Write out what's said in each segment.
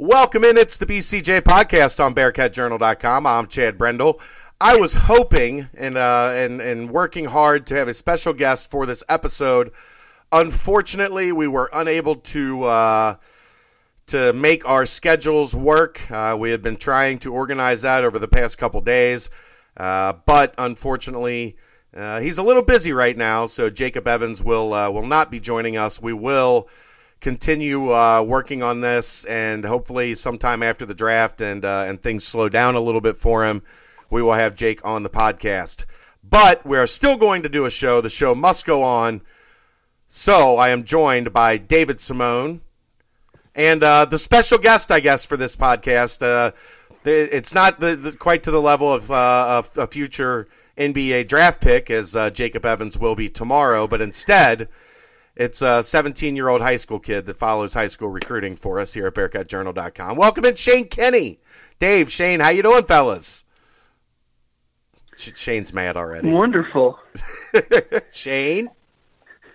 Welcome in. It's the BCJ podcast on BearcatJournal.com. I'm Chad Brendel. I was hoping and uh, and and working hard to have a special guest for this episode. Unfortunately, we were unable to uh, to make our schedules work. Uh, we had been trying to organize that over the past couple days, uh, but unfortunately, uh, he's a little busy right now. So Jacob Evans will uh, will not be joining us. We will continue uh, working on this, and hopefully, sometime after the draft and uh, and things slow down a little bit for him, we will have Jake on the podcast. But we are still going to do a show. The show must go on. So I am joined by David Simone and uh, the special guest, I guess, for this podcast. Uh, it's not the, the, quite to the level of uh, a, a future NBA draft pick as uh, Jacob Evans will be tomorrow, but instead it's a 17 year old high school kid that follows high school recruiting for us here at BearcatJournal.com. Welcome in, Shane Kenny. Dave, Shane, how you doing, fellas? Shane's mad already. Wonderful. Shane?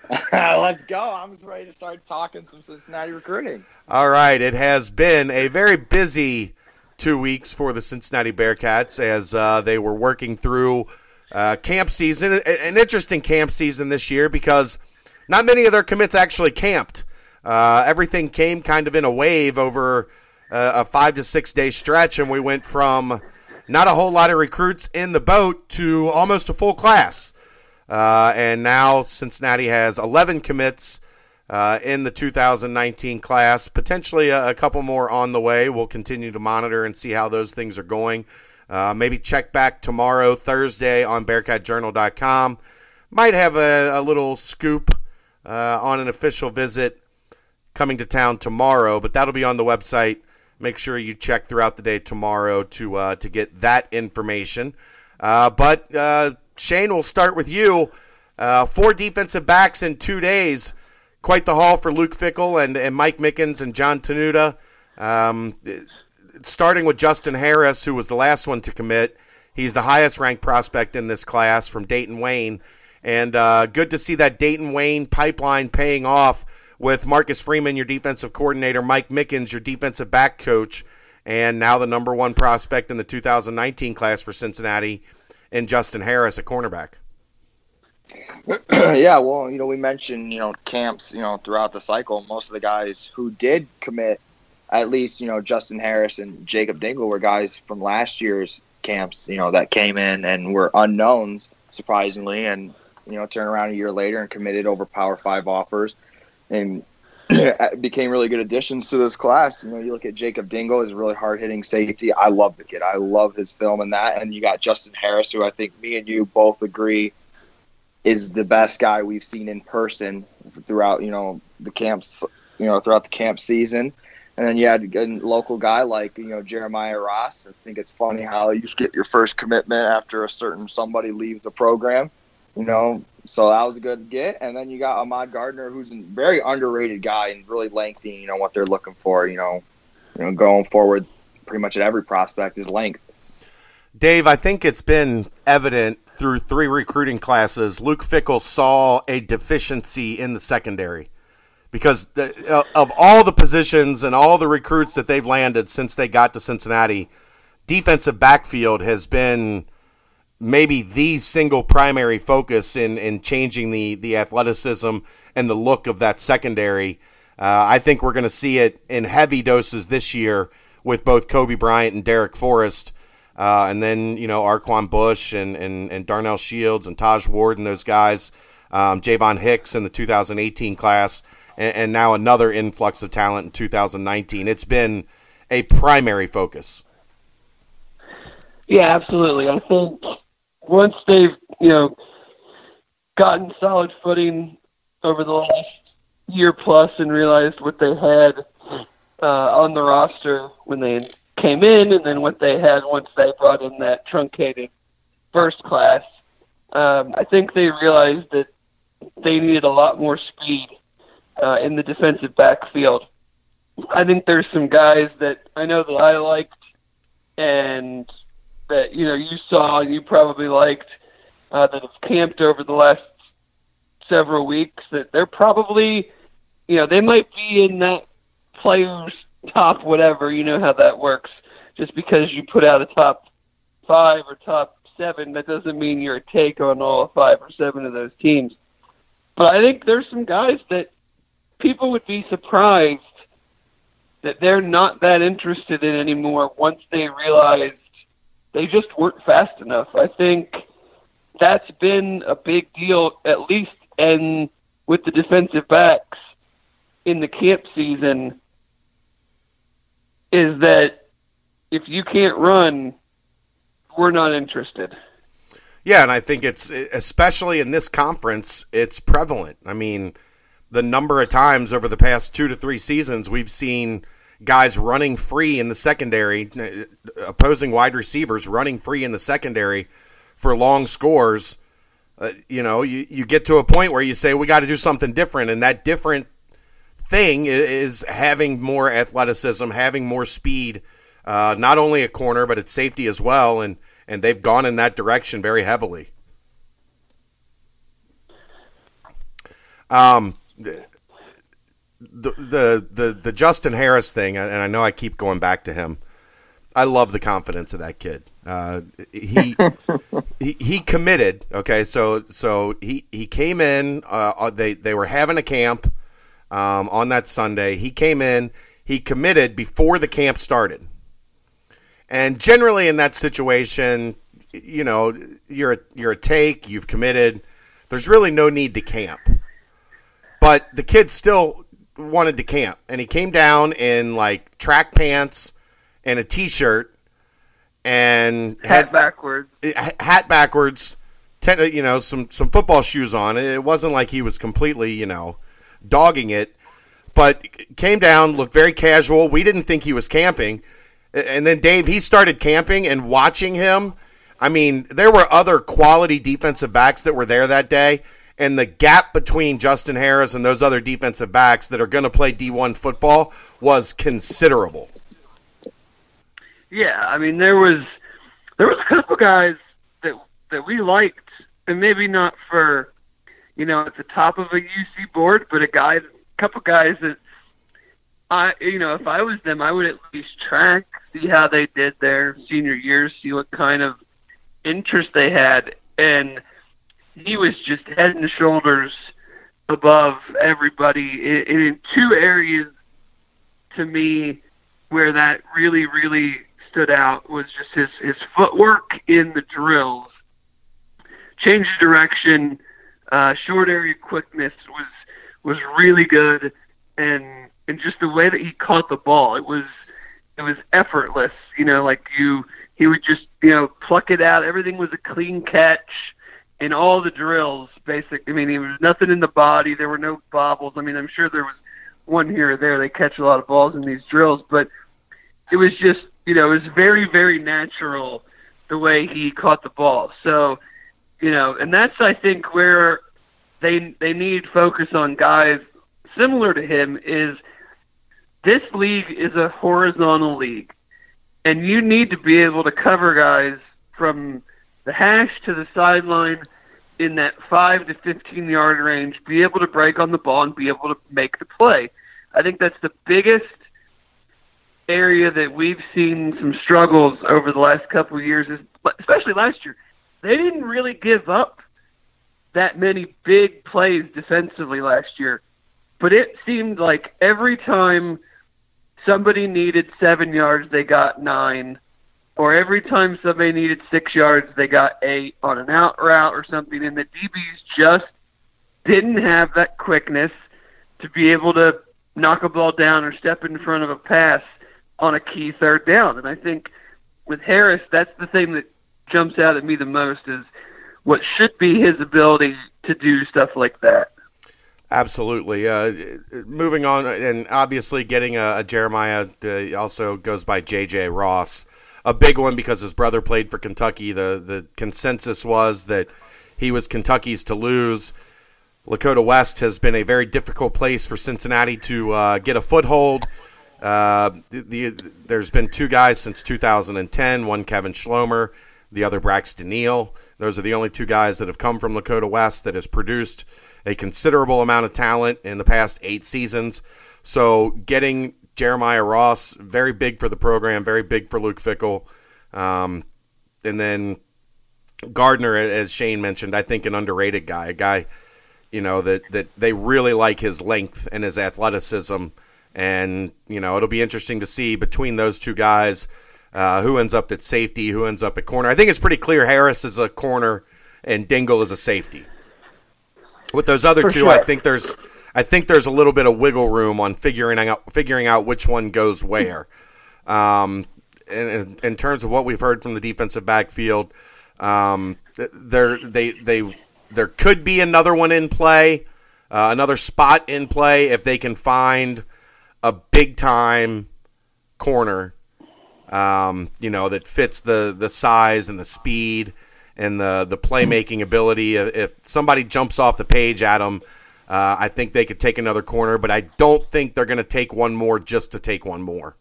Let's go. I'm just ready to start talking some Cincinnati recruiting. All right. It has been a very busy two weeks for the Cincinnati Bearcats as uh, they were working through uh, camp season. An interesting camp season this year because – not many of their commits actually camped. Uh, everything came kind of in a wave over uh, a five to six day stretch, and we went from not a whole lot of recruits in the boat to almost a full class. Uh, and now Cincinnati has 11 commits uh, in the 2019 class, potentially a, a, couple more on the way. We'll continue to monitor and see how those things are going. Uh, maybe check back tomorrow, Thursday, on BearcatJournal.com. Might have a, a little scoop uh, on an official visit coming to town tomorrow, but that'll be on the website. Make sure you check throughout the day tomorrow to uh, to get that information. Uh, but uh, Shane, we'll start with you. Uh, four defensive backs in two days. Quite the haul for Luke Fickell and, and Mike Mickens and John Tenuta. Um, starting with Justin Harris, who was the last one to commit. He's the highest ranked prospect in this class from Dayton Wayne. And uh, good to see that Dayton Wayne pipeline paying off with Marcus Freeman, your defensive coordinator, Mike Mickens, your defensive back coach, and now the number one prospect in the 2019 class for Cincinnati, and Justin Harris, a cornerback. yeah, well, you know, we mentioned, you know, camps, you know, throughout the cycle. Most of the guys who did commit, at least, you know, Justin Harris and Jacob Dingle were guys from last year's camps, you know, that came in and were unknowns, surprisingly. And you know, turn around a year later and committed over Power Five offers, and uh, became really good additions to this class. You know, you look at Jacob Dingle is really hard hitting safety. I love the kid. I love his film and that. And you got Justin Harris, who I think me and you both agree is the best guy we've seen in person throughout, you know, the camps, you know, throughout the camp season. And then you had a local guy like, you know, Jeremiah Ross. I think it's funny how you get your first commitment after a certain somebody leaves the program you know, so that was a good get. And then you got Ahmad Gardner, who's a very underrated guy and really lengthy. You know what they're looking for. You know, you know, going forward, pretty much at every prospect is length. Dave, I think it's been evident through three recruiting classes. Luke Fickell saw a deficiency in the secondary because the, uh, of all the positions and all the recruits that they've landed since they got to Cincinnati, defensive backfield has been maybe the single primary focus in, in changing the, the athleticism and the look of that secondary. Uh, I think we're going to see it in heavy doses this year with both Coby Bryant and Darrick Forrest. Uh, and then, you know, Arquon Bush and, and, and Darnell Shields and Taj Ward and those guys, um, Javon Hicks in the 2018 class, and, and now another influx of talent in 2019. It's been a primary focus. Yeah, absolutely. I think once they've you know gotten solid footing over the last year plus and realized what they had uh, on the roster when they came in, and then what they had once they brought in that truncated first class, um, I think they realized that they needed a lot more speed uh, in the defensive backfield. I think there's some guys that I know that I liked, and that you know you saw and you probably liked uh, that have camped over the last several weeks that they're probably you know they might be in that players top whatever. You know how that works. Just because you put out a top five or top seven, that doesn't mean you're a take on all five or seven of those teams. But I think there's some guys that people would be surprised that they're not that interested in anymore once they realized they just weren't fast enough. I think that's been a big deal, at least and with the defensive backs in the camp season, is that if you can't run, we're not interested. Yeah, and I think it's especially in this conference, it's prevalent. I mean, the number of times over the past two to three seasons we've seen guys running free in the secondary, opposing wide receivers running free in the secondary for long scores. Uh, you know, you, you get to a point where you say we got to do something different, and that different thing is having more athleticism, having more speed, uh, not only at corner but at safety as well, and and they've gone in that direction very heavily. Um, the the the the Justin Harris thing, and I know I keep going back to him. I love the confidence of that kid. Uh, he, he he committed. Okay, so so he he came in. Uh, uh, they they were having a camp um, on that Sunday. He came in. He committed before the camp started. And generally in that situation, you know, you're a, you're a take, you've committed. There's really no need to camp. But the kid still wanted to camp, and he came down in like track pants and a t-shirt and hat backwards, uh, hat backwards, ten, uh, you know, some some football shoes on. It wasn't like he was completely, you know, dogging it, but came down, looked very casual. We didn't think he was camping and then Dave, he started camping and watching him. I mean, there were other quality defensive backs that were there that day, and the gap between Justin Harris and those other defensive backs that are going to play D1 football was considerable. Yeah, I mean, there was there was a couple guys that that we liked, and maybe not for you know at the top of a UC board, but a guy, a couple guys that I, you know, if I was them, I would at least track, see how they did their senior year, see what kind of interest they had, and he was just head and shoulders above everybody And in two areas. To me, where that really, really stood out was just his his footwork in the drills, change of direction, uh, short area quickness was was really good, and and just the way that he caught the ball, it was it was effortless. You know, like you he would just you know pluck it out. Everything was a clean catch in all the drills. Basic. I mean, there was nothing in the body. There were no bobbles. I mean, I'm sure there was one here or there. They catch a lot of balls in these drills, but it was just you know it was very very natural the way he caught the ball. So you know, and that's I think where they they need focus on guys similar to him is this league is a horizontal league, and you need to be able to cover guys from the hash to the sideline in that five to fifteen yard range, be able to break on the ball and be able to make the play. I think that's the biggest area that we've seen some struggles over the last couple of years, is, especially last year. They didn't really give up that many big plays defensively last year, but it seemed like every time somebody needed seven yards, they got nine. Or every time somebody needed six yards, they got eight on an out route or something. And the DBs just didn't have that quickness to be able to knock a ball down or step in front of a pass on a key third down. And I think with Harris, that's the thing that jumps out at me the most is what should be his ability to do stuff like that. Absolutely. Uh, moving on, and obviously getting a, a Jeremiah uh, also goes by J.J. Ross. A big one because his brother played for Kentucky. The the consensus was that he was Kentucky's to lose. Lakota West has been a very difficult place for Cincinnati to uh, get a foothold. Uh, the, the, there's been two guys since 2010. One Kevin Schlomer, the other Braxton Neal. Those are the only two guys that have come from Lakota West that has produced a considerable amount of talent in the past eight seasons. So getting Jeremiah Ross, very big for the program, very big for Luke Fickell. Um, and then Gardner, as Shane mentioned, I think an underrated guy, a guy, you know, that, that they really like his length and his athleticism. And, you know, it'll be interesting to see between those two guys uh, who ends up at safety, who ends up at corner. I think it's pretty clear Harris is a corner and Dingle is a safety. With those other For two, sure. I think there's I think there's a little bit of wiggle room on figuring out figuring out which one goes where. Um, in, in, terms of what we've heard from the defensive backfield, um, there they they there could be another one in play, uh, another spot in play if they can find a big time corner, um, you know, that fits the the size and the speed and the the playmaking ability. If somebody jumps off the page at them, uh, I think they could take another corner, but I don't think they're going to take one more just to take one more.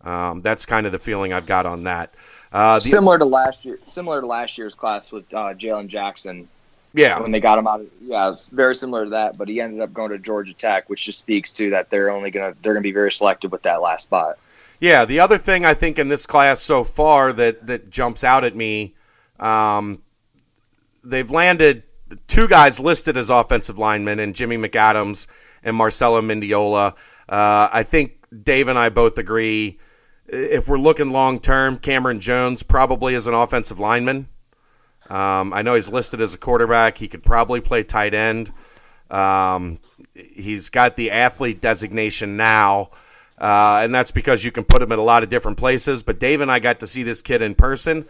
Um, that's kind of the feeling I've got on that. Uh, the, similar to last year, similar to last year's class with uh, Jalen Jackson yeah, when they got him out. Of, yeah, it's very similar to that. But he ended up going to Georgia Tech, which just speaks to that they're only gonna they're gonna be very selective with that last spot. Yeah, the other thing I think in this class so far that that jumps out at me, um, they've landed two guys listed as offensive linemen, and Jimmy McAdams and Marcelo Mendiola. Uh, I think Dave and I both agree. If we're looking long term, Cameron Jones probably is an offensive lineman. Um, I know he's listed as a quarterback. He could probably play tight end. Um, he's got the athlete designation now, uh, and that's because you can put him in a lot of different places. But Dave and I got to see this kid in person.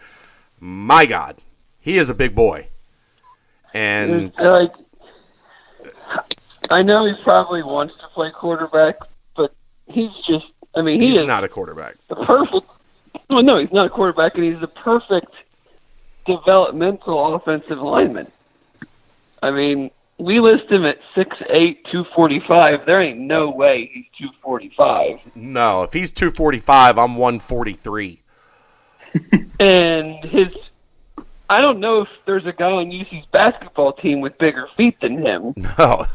My God, he is a big boy. And like I know he probably wants to play quarterback, but he's just I mean he he's is not a quarterback. the perfect well no, he's not a quarterback and he's the perfect developmental offensive lineman. I mean, we list him at six eight, two forty five. There ain't no way he's two forty five. No, if he's 245, I'm 143. And his I don't know if there's a guy on UC's basketball team with bigger feet than him. No,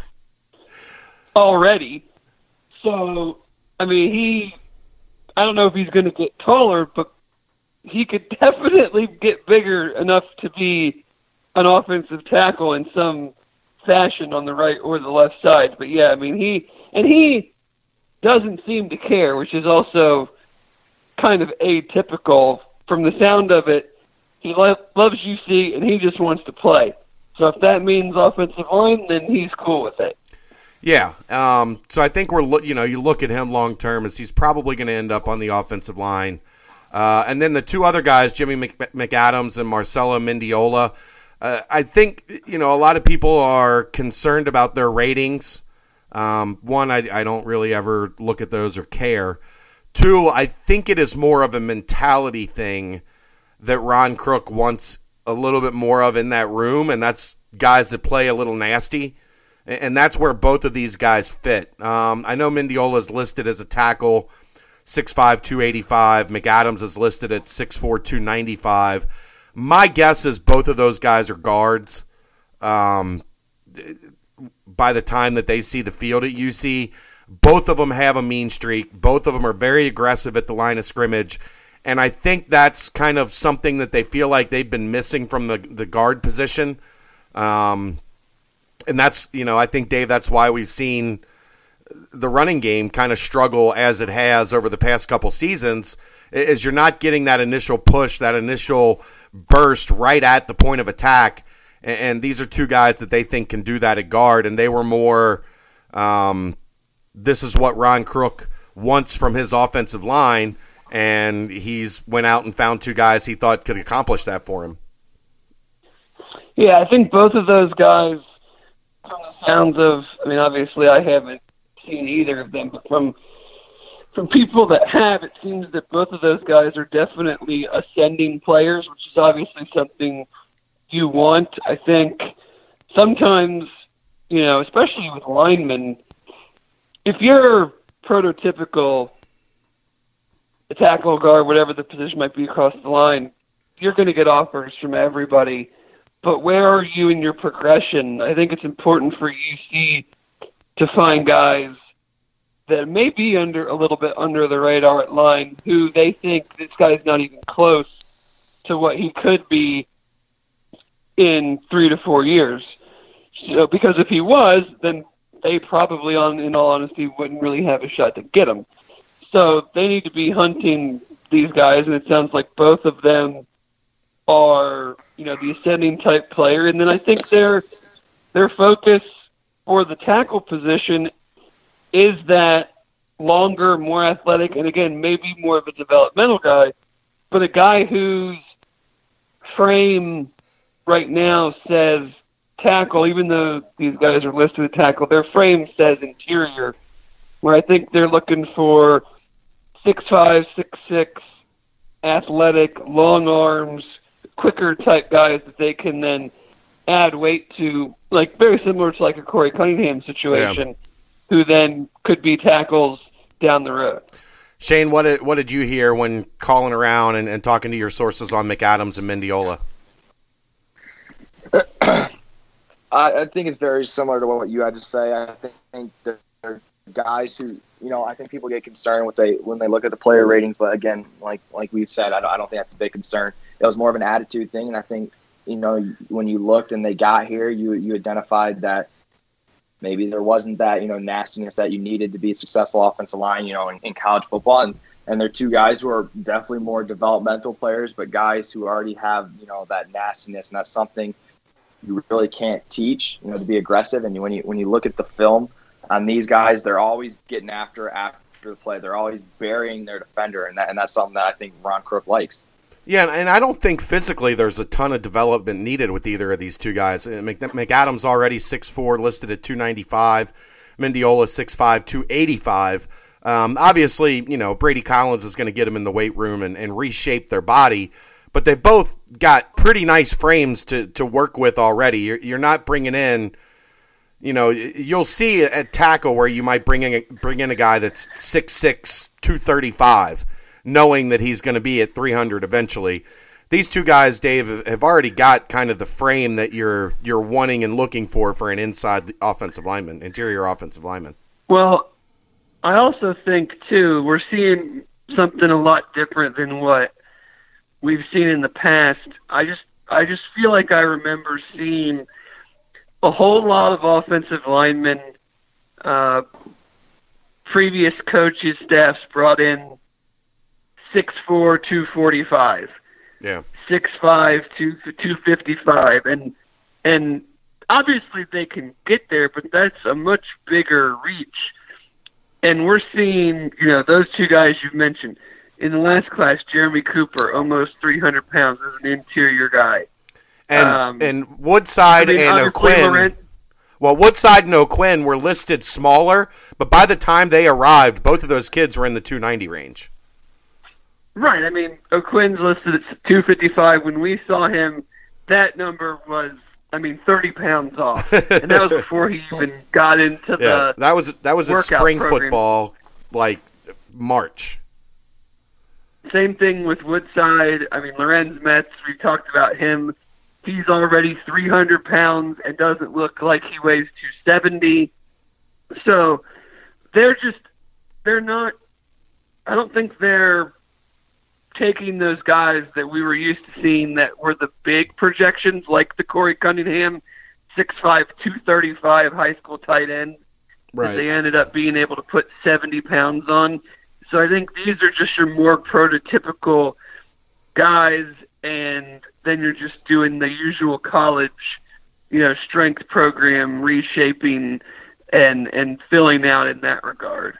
already. So, I mean, he, I don't know if he's going to get taller, but he could definitely get bigger enough to be an offensive tackle in some fashion on the right or the left side. But yeah, I mean, he, and he doesn't seem to care, which is also kind of atypical from the sound of it. He lo- loves UC and he just wants to play. So if that means offensive line, then he's cool with it. Yeah. Um, so I think we're, loo- you know, you look at him long term as he's probably going to end up on the offensive line. Uh, and then the two other guys, Jimmy Mc- McAdams and Marcelo Mendiola, uh, I think, you know, a lot of people are concerned about their ratings. Um, one, I, I don't really ever look at those or care. Two, I think it is more of a mentality thing that Ron Crook wants a little bit more of in that room, and that's guys that play a little nasty and that's where both of these guys fit. Um, I know Mendiola is listed as a tackle, 6'5", 285. McAdams is listed at 6'4", 295. My guess is both of those guys are guards. Um, by the time that they see the field at UC, both of them have a mean streak. Both of them are very aggressive at the line of scrimmage. And I think that's kind of something that they feel like they've been missing from the, the guard position. Um, and that's you know I think Dave that's why we've seen the running game kind of struggle as it has over the past couple seasons is you're not getting that initial push that initial burst right at the point of attack. And, these are two guys that they think can do that at guard. And they were more um, this is what Ron Crook wants from his offensive line and he's went out and found two guys he thought could accomplish that for him Yeah, I think both of those guys, from the sounds of, I mean, obviously I haven't seen either of them, but from from people that have, it seems that both of those guys are definitely ascending players, which is obviously something you want. I think sometimes, you know, especially with linemen, if you're prototypical tackle guard, whatever the position might be across the line, you're going to get offers from everybody but where are you in your progression? I think it's important for UC to find guys that may be under a little bit under the radar at line who they think this guy's not even close to what he could be in three to four years. So, because if he was, then they probably, on in all honesty, wouldn't really have a shot to get him. So they need to be hunting these guys, and it sounds like both of them are, you know, the ascending type player. And then I think their their focus for the tackle position is that longer, more athletic, and again, maybe more of a developmental guy, but a guy whose frame right now says tackle, even though these guys are listed at tackle, their frame says interior, where I think they're looking for six five, six six, athletic, long arms, quicker type guys that they can then add weight to, like very similar to like a Corey Cunningham situation, yeah. who then could be tackles down the road. Shane, what did what did you hear when calling around and, and talking to your sources on McAdams and Mendiola? I, I think it's very similar to what you had to say. I think they're guys who, you know, I think people get concerned when they when they look at the player ratings. But again, like like we've said, I don't, I don't think that's a big concern. It was more of an attitude thing, and I think you know when you looked and they got here, you you identified that maybe there wasn't that you know nastiness that you needed to be a successful offensive line, you know, in, in college football. And and they're two guys who are definitely more developmental players, but guys who already have you know that nastiness, and that's something you really can't teach, you know, to be aggressive. And when you when you look at the film on these guys, they're always getting after after the play. They're always burying their defender, and that and that's something that I think Ron Crook likes. Yeah, and I don't think physically there's a ton of development needed with either of these two guys. McAdams already 6'4", listed at 295. Mendiola 6'5", 285. Um, obviously, you know, Brady Collins is going to get him in the weight room and, and reshape their body but they've both got pretty nice frames to, to work with already. You're, you're not bringing in, you know, you'll see at tackle where you might bring in a, bring in a guy that's 6'6", 235, knowing that he's going to be at 300 eventually. These two guys, Dave, have already got kind of the frame that you're you're wanting and looking for for an inside offensive lineman, interior offensive lineman. Well, I also think too we're seeing something a lot different than what we've seen in the past. I just I just feel like I remember seeing a whole lot of offensive linemen, uh, previous coaches, staffs brought in six four two forty five. Yeah. Six five two two fifty five and and obviously they can get there, but that's a much bigger reach. And we're seeing, you know, those two guys you've mentioned, in the last class, Jeremy Cooper, almost 300 pounds, as an interior guy. And um, and Woodside I mean, and O'Quinn. well, Woodside and O'Quinn were listed smaller, but by the time they arrived, both of those kids were in the 290 range. Right. I mean, O'Quinn's listed at 255. When we saw him, that number was I mean, thirty pounds off, and that was before he even got into yeah, the. That was that was at spring program. football, like March. Same thing with Woodside. I mean, Lorenz Metz, we talked about him. He's already 300 pounds and doesn't look like he weighs 270. So they're just, they're not, I don't think they're taking those guys that we were used to seeing that were the big projections, like the Corey Cunningham, 6'5, 235 high school tight end. Right. They ended up being able to put 70 pounds on so I think these are just your more prototypical guys, and then you're just doing the usual college, you know, strength program reshaping and and filling out in that regard.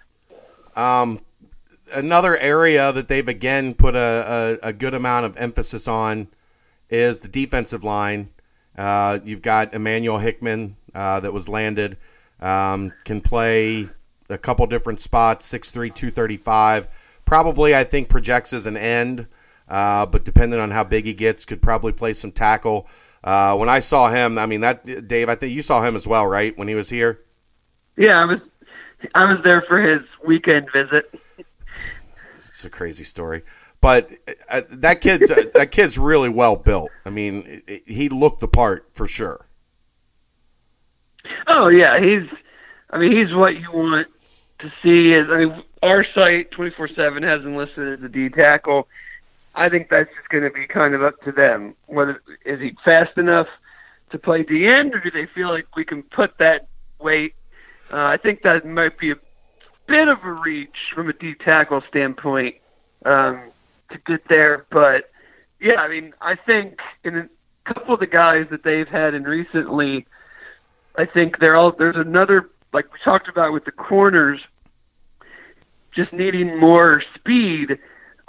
Um, another area that they've again put a, a, a good amount of emphasis on is the defensive line. Uh, you've got Emmanuel Hickman uh, that was landed, um, can play a couple different spots, 6'3", 235. Probably, I think, projects as an end, uh, but depending on how big he gets, could probably play some tackle. Uh, when I saw him, I mean, that Dave, I think you saw him as well, right, when he was here? Yeah, I was, I was there for his weekend visit. It's a crazy story. But uh, that kid, uh, that kid's really well built. I mean, he looked the part for sure. Oh yeah, he's. I mean, he's what you want to see is, I mean, our site 24/7 has him listed as a D tackle. I think that's just going to be kind of up to them. Whether is he fast enough to play D end, or do they feel like we can put that weight? Uh, I think that might be a bit of a reach from a D tackle standpoint um, to get there, but yeah, I mean, I think in a couple of the guys that they've had in recently, I think they're all there's another like we talked about with the corners, just needing more speed.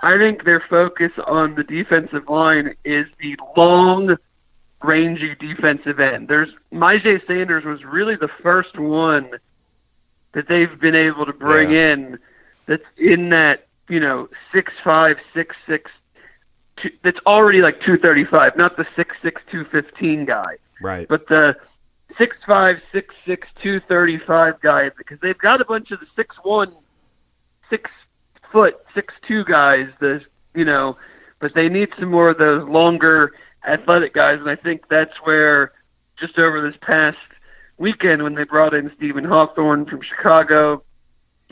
I think their focus on the defensive line is the long, rangy defensive end. There's Myjai Sanders was really the first one that they've been able to bring Yeah. in that's in that you know six five six six two, that's already like two thirty five, not the six six two fifteen guy, Right. but the six five six six two thirty five guy because they've got a bunch of the six one six foot six two guys the you know but they need some more of those longer athletic guys and I think that's where just over this past weekend when they brought in Stephen Hawthorne from Chicago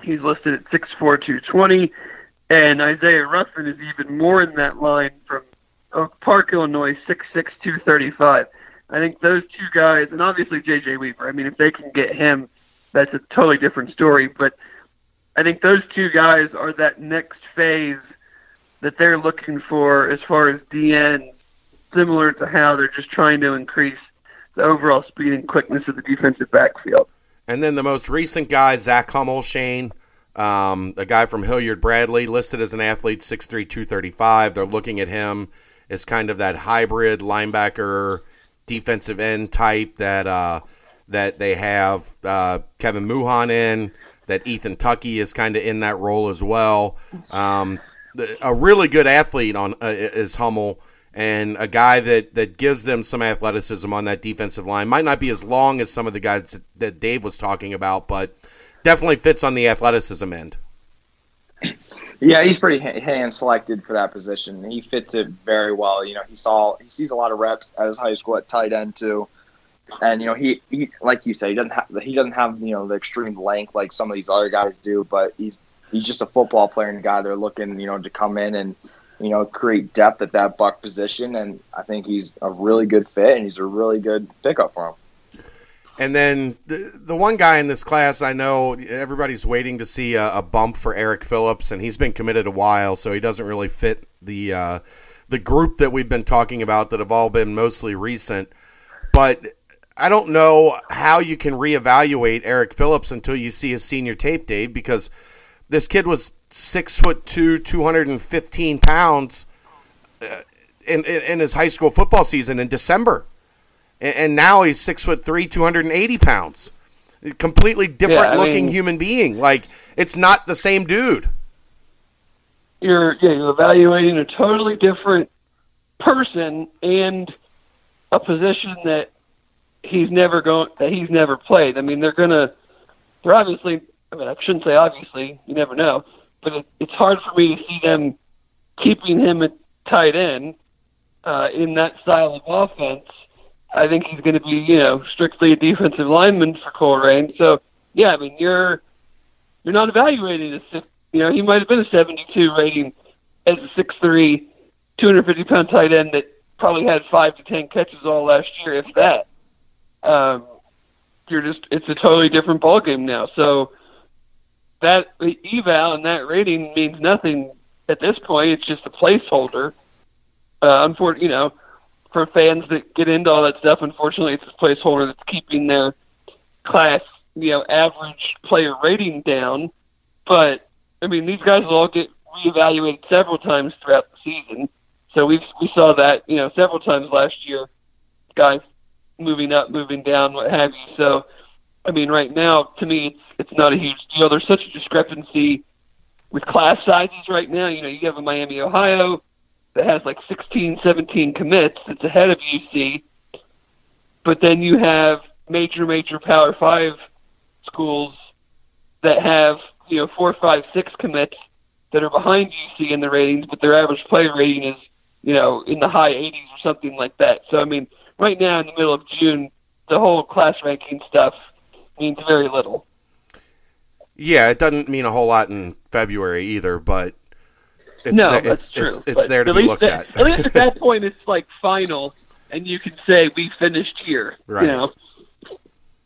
he's listed at six four two twenty and Isaiah Ruffin is even more in that line from Oak Park, Illinois, six six two thirty five. I think those two guys, and obviously J.J. Weaver. I mean, if they can get him, that's a totally different story. But I think those two guys are that next phase that they're looking for as far as DN, similar to how they're just trying to increase the overall speed and quickness of the defensive backfield. And then the most recent guy, Zach Hummel, Shane, um, a guy from Hilliard Bradley, listed as an athlete, 6'3", 235. They're looking at him as kind of that hybrid linebacker, defensive end type that uh, that they have uh, Kevin Mouhon in, that Ethan Tucky is kind of in that role as well. Um, a really good athlete on uh, is Hummel and a guy that, that gives them some athleticism on that defensive line. Might not be as long as some of the guys that- Dave was talking about, but definitely fits on the athleticism end. Yeah, he's pretty hand selected for that position. He fits it very well. You know, he saw he sees a lot of reps at his high school at tight end too, and you know he, he like you say he doesn't have he doesn't have you know the extreme length like some of these other guys do, but he's he's just a football player and guy they're looking you know to come in and you know create depth at that buck position, and I think he's a really good fit and he's a really good pickup for him. And then the the one guy in this class, I know everybody's waiting to see a, a bump for Eric Phillips, and he's been committed a while, so he doesn't really fit the uh, the group that we've been talking about that have all been mostly recent. But I don't know how you can reevaluate Eric Phillips until you see his senior tape, Dave, because this kid was six foot two, two hundred and fifteen pounds uh, in, in in his high school football season in December and, and now he's six foot three, two hundred and eighty pounds. A completely different I looking mean- human being. Like it's not the same dude. you're yeah you're evaluating a totally different person and a position that he's never going that he's never played. I mean, they're gonna they're obviously. I mean, I shouldn't say obviously. You never know, but it, it's hard for me to see them keeping him at tight end uh, in that style of offense. I think he's going to be, you know, strictly a defensive lineman for Colerain. So, yeah, I mean, you're you're not evaluating a. You know, he might have been a 72 rating as a 6'3", 250 pound tight end that probably had five to ten catches all last year, if that. Um, you're just it's a totally different ballgame now. So that eval and that rating means nothing at this point. It's just a placeholder. Uh, unfortunately, you know, for fans that get into all that stuff, unfortunately, it's a placeholder that's keeping their class, you know, average player rating down. But I mean, these guys will all get reevaluated several times throughout the season. So we we saw that you know several times last year, guys moving up, moving down, what have you. So, I mean, right now to me, it's not a huge deal. There's such a discrepancy with class sizes right now. You know, you have a Miami, Ohio that has like 16, 17 commits. It's ahead of UC. But then you have major, major Power Five schools that have you know four, five, six commits that are behind UC in the ratings, but their average player rating is you know in the high 80s or something like that. So I mean, right now in the middle of June, the whole class ranking stuff means very little. Yeah, it doesn't mean a whole lot in February either, but it's no, there, that's it's, true. it's, it's there to be looked that- at. at least at that point, it's like final, and you can say we finished here. Right. You know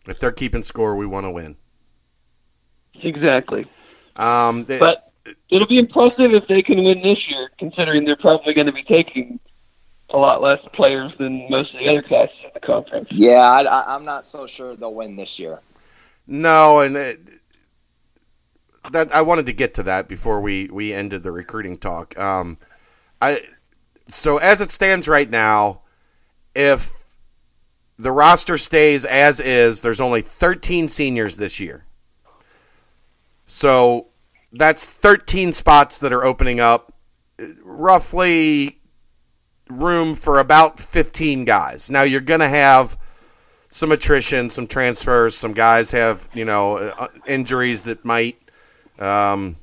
if they're keeping score, we want to win. exactly. Um, th- But it'll be impressive if they can win this year, considering they're probably going to be taking a lot less players than most of the other classes in the conference. Yeah, I, I, I'm not so sure they'll win this year. No, and it, that I wanted to get to that before we we ended the recruiting talk. Um, I so as it stands right now, if the roster stays as is, there's only 13 seniors this year. So that's 13 spots that are opening up, roughly room for about 15 guys. Now you're going to have some attrition, some transfers. Some guys have you know uh, injuries that might um,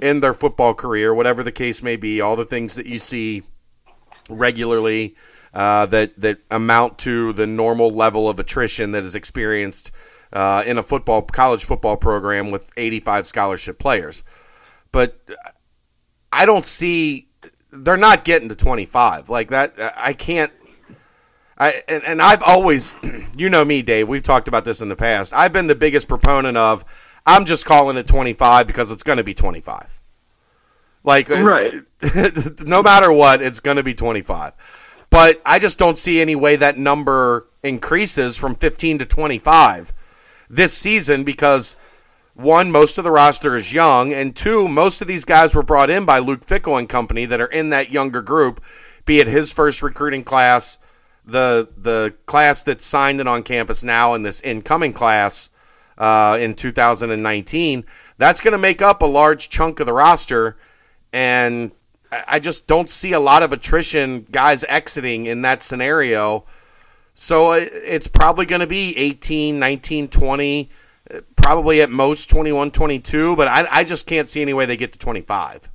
end their football career, whatever the case may be. All the things that you see regularly uh, that that amount to the normal level of attrition that is experienced uh, in a football college football program with 85 scholarship players. But I don't see they're not getting to 25 like that. I can't. I and, and I've always, you know me, Dave. We've talked about this in the past. I've been the biggest proponent of. I'm just calling it 25 because it's going to be 25. Like, uh, Right. no matter what, it's going to be 25. But I just don't see any way that number increases from 15 to 25 this season because one, most of the roster is young, and two, most of these guys were brought in by Luke Fickell and company that are in that younger group, be it his first recruiting class, the the class that's signed and on campus now, and this incoming class uh, in 2019. That's going to make up a large chunk of the roster, and I just don't see a lot of attrition, guys exiting in that scenario. So uh, it's probably going to be 18, 19, 20, uh, probably at most 21, 22, but I, I just can't see any way they get to 25.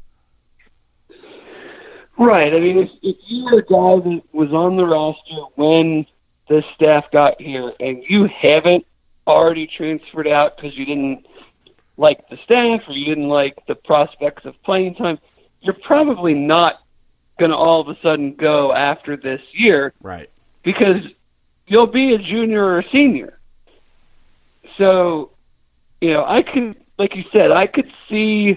Right. I mean, if, if you're a guy that was on the roster when the staff got here and you haven't already transferred out because you didn't like the staff or you didn't like the prospects of playing time, you're probably not going to all of a sudden go after this year Right. because you'll be a junior or a senior. So, you know, I could, like you said, I could see,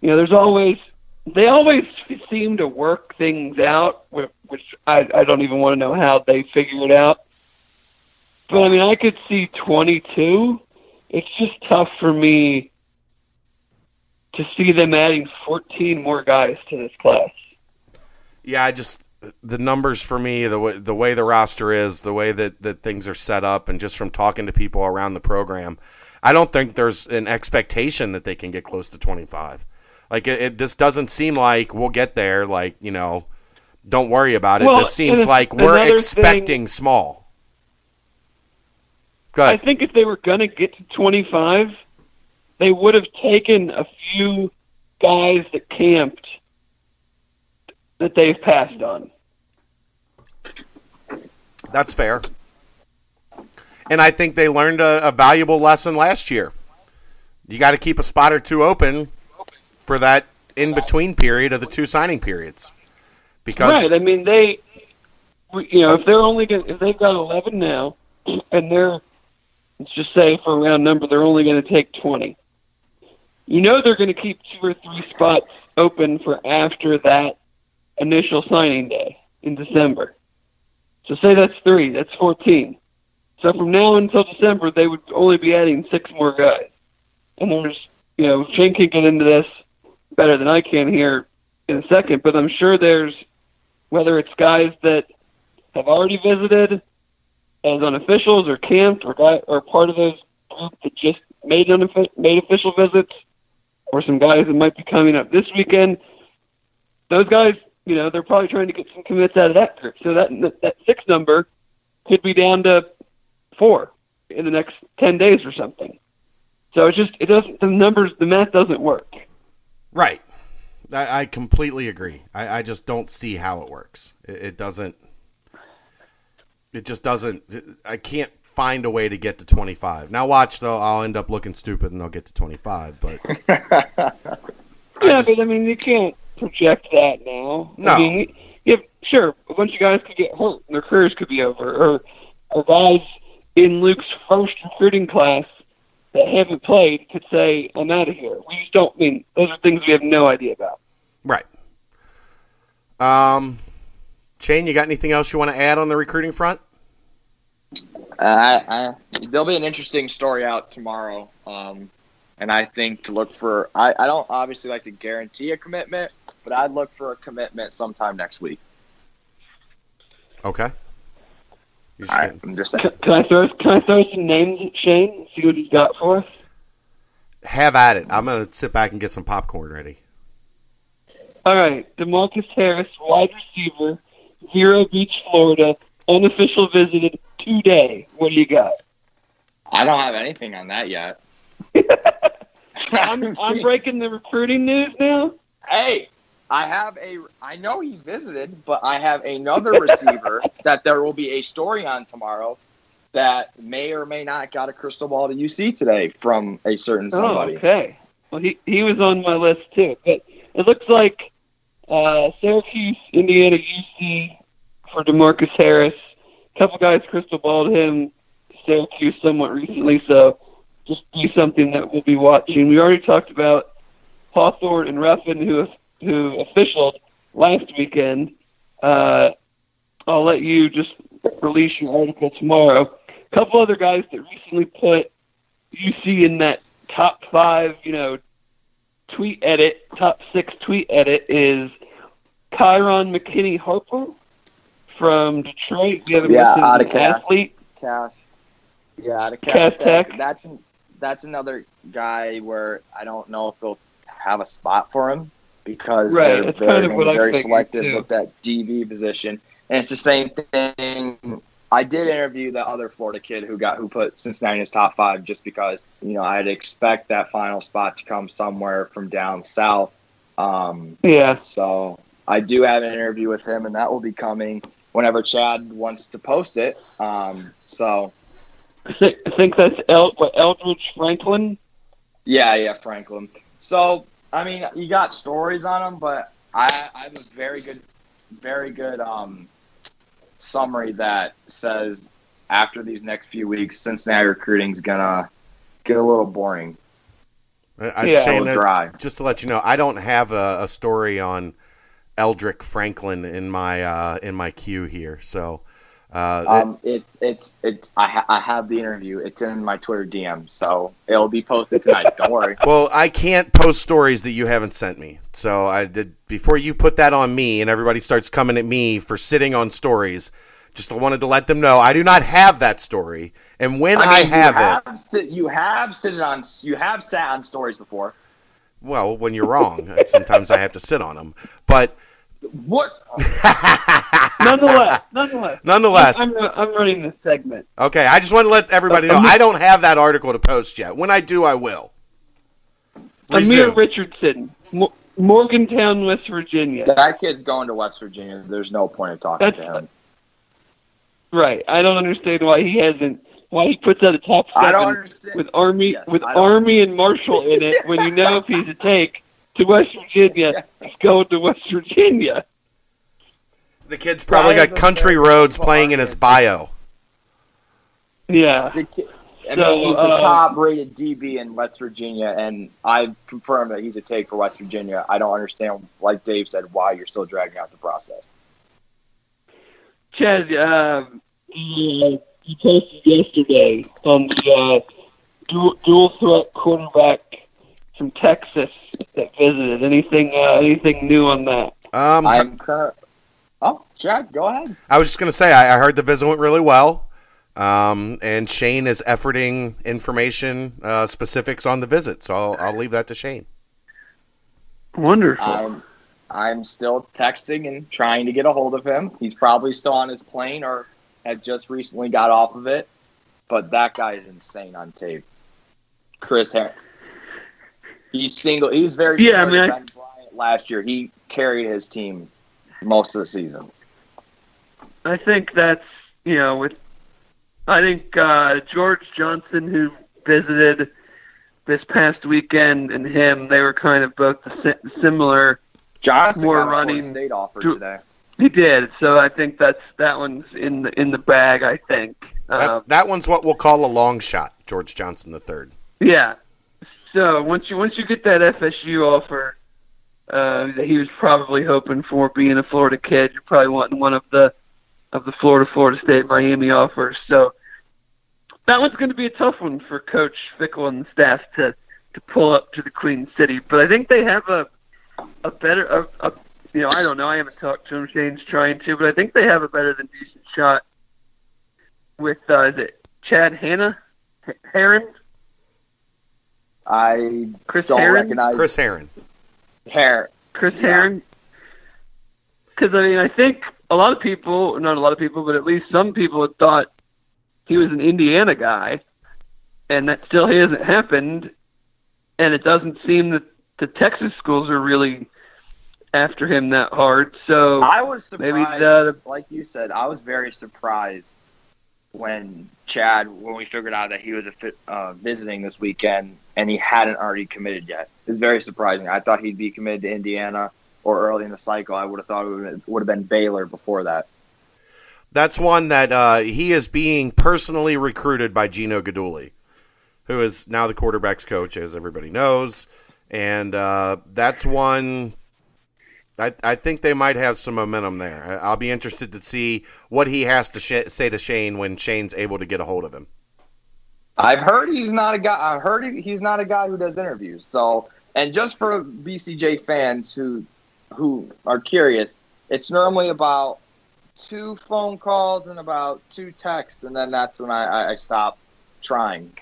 you know, there's always, they always seem to work things out, wh- which I, I don't even want to know how they figure it out. But I mean, I could see 22. It's just tough for me to see them adding 14 more guys to this class. Yeah, I just the numbers for me, the way the way the roster is, the way that that things are set up, and just from talking to people around the program, I don't think there's an expectation that they can get close to 25. Like it, it this doesn't seem like we'll get there. Like you know, don't worry about it. Well, this seems like we're expecting small. Go I think if they were going to get to 25, they would have taken a few guys that camped that they've passed on. That's fair. And I think they learned a, a valuable lesson last year. You got to keep a spot or two open for that in between period of the two signing periods. Because Right. I mean, they, you know, if they're only going if they've got 11 now, and they're, let's just say for a round number, they're only going to take 20. You know they're going to keep two or three spots open for after that initial signing day in December. So say that's three, that's 14. So from now until December, they would only be adding six more guys. And there's, you know, Shane can get into this better than I can here in a second, but I'm sure there's whether it's guys that have already visited as unofficials or camped or guy, or part of those group that just made unoffi- made official visits, or some guys that might be coming up this weekend. Those guys, you know, they're probably trying to get some commits out of that group. So that that six number could be down to four in the next ten days or something. So it's just it doesn't the numbers the math doesn't work. Right. I, I completely agree. I, I just don't see how it works. It, it doesn't. It just doesn't. I can't find a way to get to 25. Now watch though, I'll end up looking stupid and I'll get to 25. But yeah, just- but I mean, you can't project that now. No. I mean, if sure, a bunch of guys could get hurt and their careers could be over, or or guys in Luke's first recruiting class that haven't played could say, "I'm out of here." We just don't I mean those are things we have no idea about. right. Um, Shane, you got anything else you want to add on the recruiting front? Uh, I, there'll be an interesting story out tomorrow. Um, and I think to look for, I, I don't obviously like to guarantee a commitment, but I'd look for a commitment sometime next week. Okay. Just All right, I'm just saying. Can, can I throw can I throw some names at Shane and see what he's got for us? have at it. I'm gonna sit back and get some popcorn ready. All right, Demarcus Harris, wide receiver, Vero Beach, Florida, unofficial visited today. What do you got? I don't have anything on that yet. I'm, I'm breaking the recruiting news now. hey, I have a. I know he visited, but I have another receiver that there will be a story on tomorrow that may or may not got a crystal ball to UC today from a certain somebody. Oh, okay. Well, he he was on my list too, but it looks like uh, Syracuse, Indiana, UC for Demarcus Harris. A couple guys crystal balled him Syracuse somewhat recently, so just be something that we'll be watching. We already talked about Hawthorne and Ruffin, who who officialed last weekend. Uh, I'll let you just release your article tomorrow. A couple other guys that recently put UC in that top five, you know, tweet edit, top six tweet edit is Kyron McKinney Harper from Detroit. We haven't Yeah, out of an Cass. athlete. Cass. Yeah, the Cass Cass, Tech. Tech. That's that's another guy where I don't know if they'll have a spot for him because Right, they're, that's they're kind of gonna what be I very selective too. with that DB position. And it's the same thing. I did interview the other Florida kid who got who put Cincinnati in his top five just because you know I'd expect that final spot to come somewhere from down south. Um, Yeah. so I do have an interview with him, and that will be coming whenever Chad wants to post it. Um, so I think, that's El, Eldridge Franklin. yeah, yeah, Franklin. So I mean, you got stories on them, but I, I have a very good, very good um, summary that says after these next few weeks, Cincinnati recruiting's gonna get a little boring, I, I, Yeah. a Shane, little uh, dry. just to let you know, I don't have a, a story on Eldrick Franklin in my uh, in my queue here. So uh, Um, it's it's it's I, ha- I have the interview. It's in my Twitter DM, so it'll be posted tonight. Don't worry. well, I can't post stories that you haven't sent me. So I did before you put that on me, and everybody starts coming at me for sitting on stories. Just wanted to let them know I do not have that story, and when I, mean, have, you it, you have sit on you have sat on stories before. well, when you're wrong, sometimes I have to sit on them. But What? Nonetheless, nonetheless. nonetheless, I'm, I'm running this segment. Okay, I just want to let everybody know I don't have that article to post yet. When I do, I will. Amir Resume. Richardson, Mo- Morgantown, West Virginia. That kid's going to West Virginia. There's no point in talking That's- to him. Right. I don't understand why he hasn't. Why he puts out a top I don't seven with Army Yes, with Army and Marshall in it when you know if he's a take to West Virginia, he's going to West Virginia. The kid's probably Brian's got country roads playing in his bio. Yeah. The kid, I So, he's the uh, top-rated DB in West Virginia, and I confirm that he's a take for West Virginia. I don't understand, like Dave said, why you're still dragging out the process. Chad, um, you, you posted yesterday on the uh, dual, dual threat quarterback from Texas that visited. Anything uh, anything new on that? Um, I, I'm current. Oh, Chad, go ahead. I was just going to say I, I heard the visit went really well, um, and Shane is efforting information uh, specifics on the visit, so I'll, I'll leave that to Shane. Wonderful. I'm I'm still texting and trying to get a hold of him. He's probably still on his plane or had just recently got off of it. But that guy is insane on tape. Chris Herring. He's single. He's very Yeah, I mean, to last year. He carried his team most of the season. I think that's you know with I think uh, George Johnson, who visited this past weekend, and him, they were kind of both si- similar. Johnson More got running State offer to- today. He did, so I think that's that one's in the in the bag. I think. That's, Um, that one's what we'll call a long shot, George Johnson the third. Yeah. So once you once you get that FSU offer uh, that he was probably hoping for, being a Florida kid, you're probably wanting one of the of the Florida, Florida State, Miami offers. So that one's going to be a tough one for Coach Fickell and the staff to to pull up to the Queen City. But I think they have a a better a, a you know I don't know I haven't talked to him. Shane's trying to, but I think they have a better than decent shot with uh, is it Chad Hanna Heron I Chris don't Heron recognize Chris Herron. hair. Chris Yeah. Heron. Because I mean, I think a lot of people, not a lot of people, but at least some people had thought he was an Indiana guy, and that still hasn't happened. And it doesn't seem that the Texas schools are really after him that hard. So I was maybe surprised. like you said, I was very surprised when Chad, when we figured out that he was uh, visiting this weekend and he hadn't already committed yet. It's very surprising. I thought he'd be committed to Indiana or early in the cycle. I would have thought it would have, would have been Baylor before that. That's one that uh, he is being personally recruited by Gino Guidugli, who is now the quarterback's coach, as everybody knows. And uh, that's one. I, I think they might have some momentum there. I'll be interested to see what he has to sh- say to Shane when Shane's able to get a hold of him. I've heard he's not a guy. I heard he's not a guy who does interviews. So, and just for BCJ fans who who are curious, it's normally about two phone calls and about two texts, and then that's when I, I, I stop trying.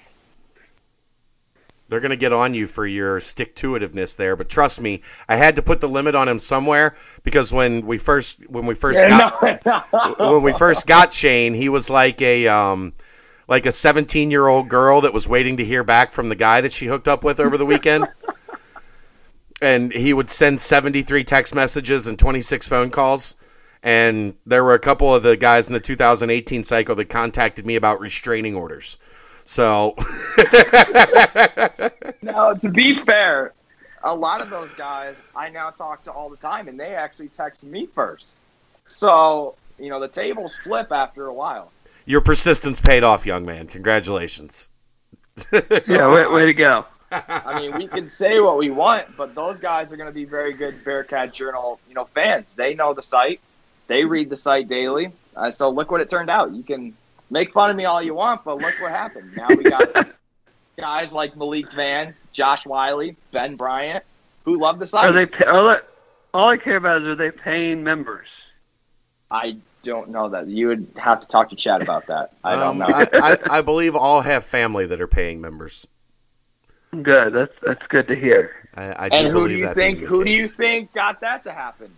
They're going to get on you for your stick to itiveness there, but trust me, I had to put the limit on him somewhere because when we first when we first got when we first got Shane, he was like a um like a 17 year old girl that was waiting to hear back from the guy that she hooked up with over the weekend. and he would send 73 text messages and 26 phone calls. And there were a couple of the guys in the 2018 cycle that contacted me about restraining orders. So Now, to be fair, a lot of those guys I now talk to all the time, and they actually text me first. So, you know, the tables flip after a while. your persistence paid off, young man. Congratulations. yeah, way, way to go. I mean, we can say what we want, but those guys are going to be very good Bearcat Journal, you know, fans. They know the site, they read the site daily. Uh, so look what it turned out. You can make fun of me all you want, but look what happened. Now we got guys like Malik Vann, Josh Wiley, Ben Bryant, who love the site. Are they? pa- All I, all I care about is are they paying members? I don't know that. You would have to talk to Chad about that. I don't Um, know. I, I, I believe all have family that are paying members. Good. That's that's good to hear. I, I do and who do you that think? being the Who do you think got that to happen?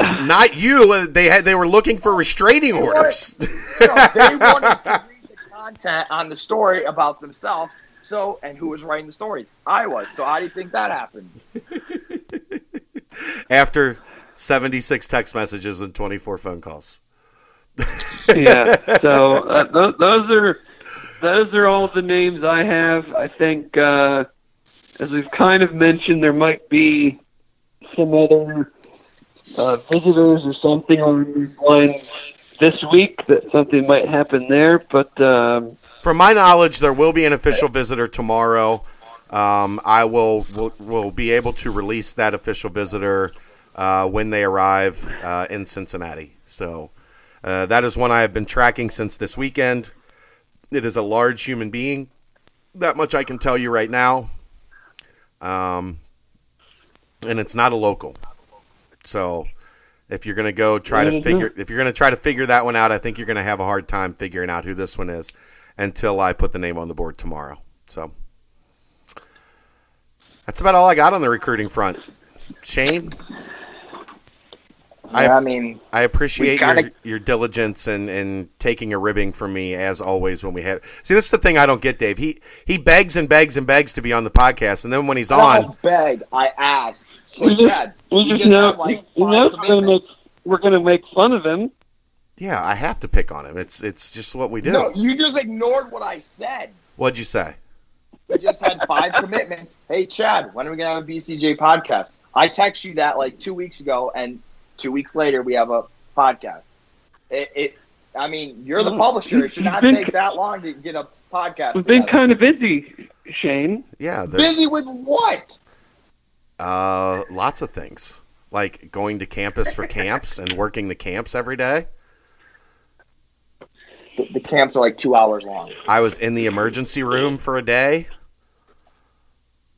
Not you. They had. They were looking for restraining orders. No, they wanted to read the content on the story about themselves. So, and who was writing the stories? I was. So, how do you think that happened? After seventy-six text messages and twenty-four phone calls. yeah. So uh, th- those are those are all the names I have. I think, uh, as we've kind of mentioned, there might be some other uh, visitors or something on lines this week. That something might happen there, but um, From my knowledge, there will be an official visitor tomorrow. Um, I will, will will be able to release that official visitor uh, when they arrive uh, in Cincinnati. So uh, that is one I have been tracking since this weekend. It is a large human being. That much I can tell you right now. Um, and it's not a local. So if you're going to go try to Mhm. figure if you're going to try to figure that one out, I think you're going to have a hard time figuring out who this one is until I put the name on the board tomorrow. So that's about all I got on the recruiting front. Shane, I- Yeah, I mean, I appreciate your, your diligence and, and taking a ribbing from me as always when we have. See, this is the thing I don't get, Dave. He he begs and begs and begs to be on the podcast, and then when he's I on, beg. I asked. So, we just, Chad, we you just know have, like, we five know it's gonna make commitments. we're gonna make fun of him. Yeah, I have to pick on him. It's it's just what we do. No, you just ignored what I said. What'd you say? We just had five commitments. Hey, Chad, when are we gonna have a BCJ podcast? I text you that like two weeks ago, and two weeks later we have a podcast. It, it I mean, you're the oh, publisher. It should not been- take that long to get a podcast. We've been together. kind of busy, Shane. Yeah, busy with what? Uh, lots of things like going to campus for camps and working the camps every day. The, the camps are like two hours long. I was in the emergency room for a day.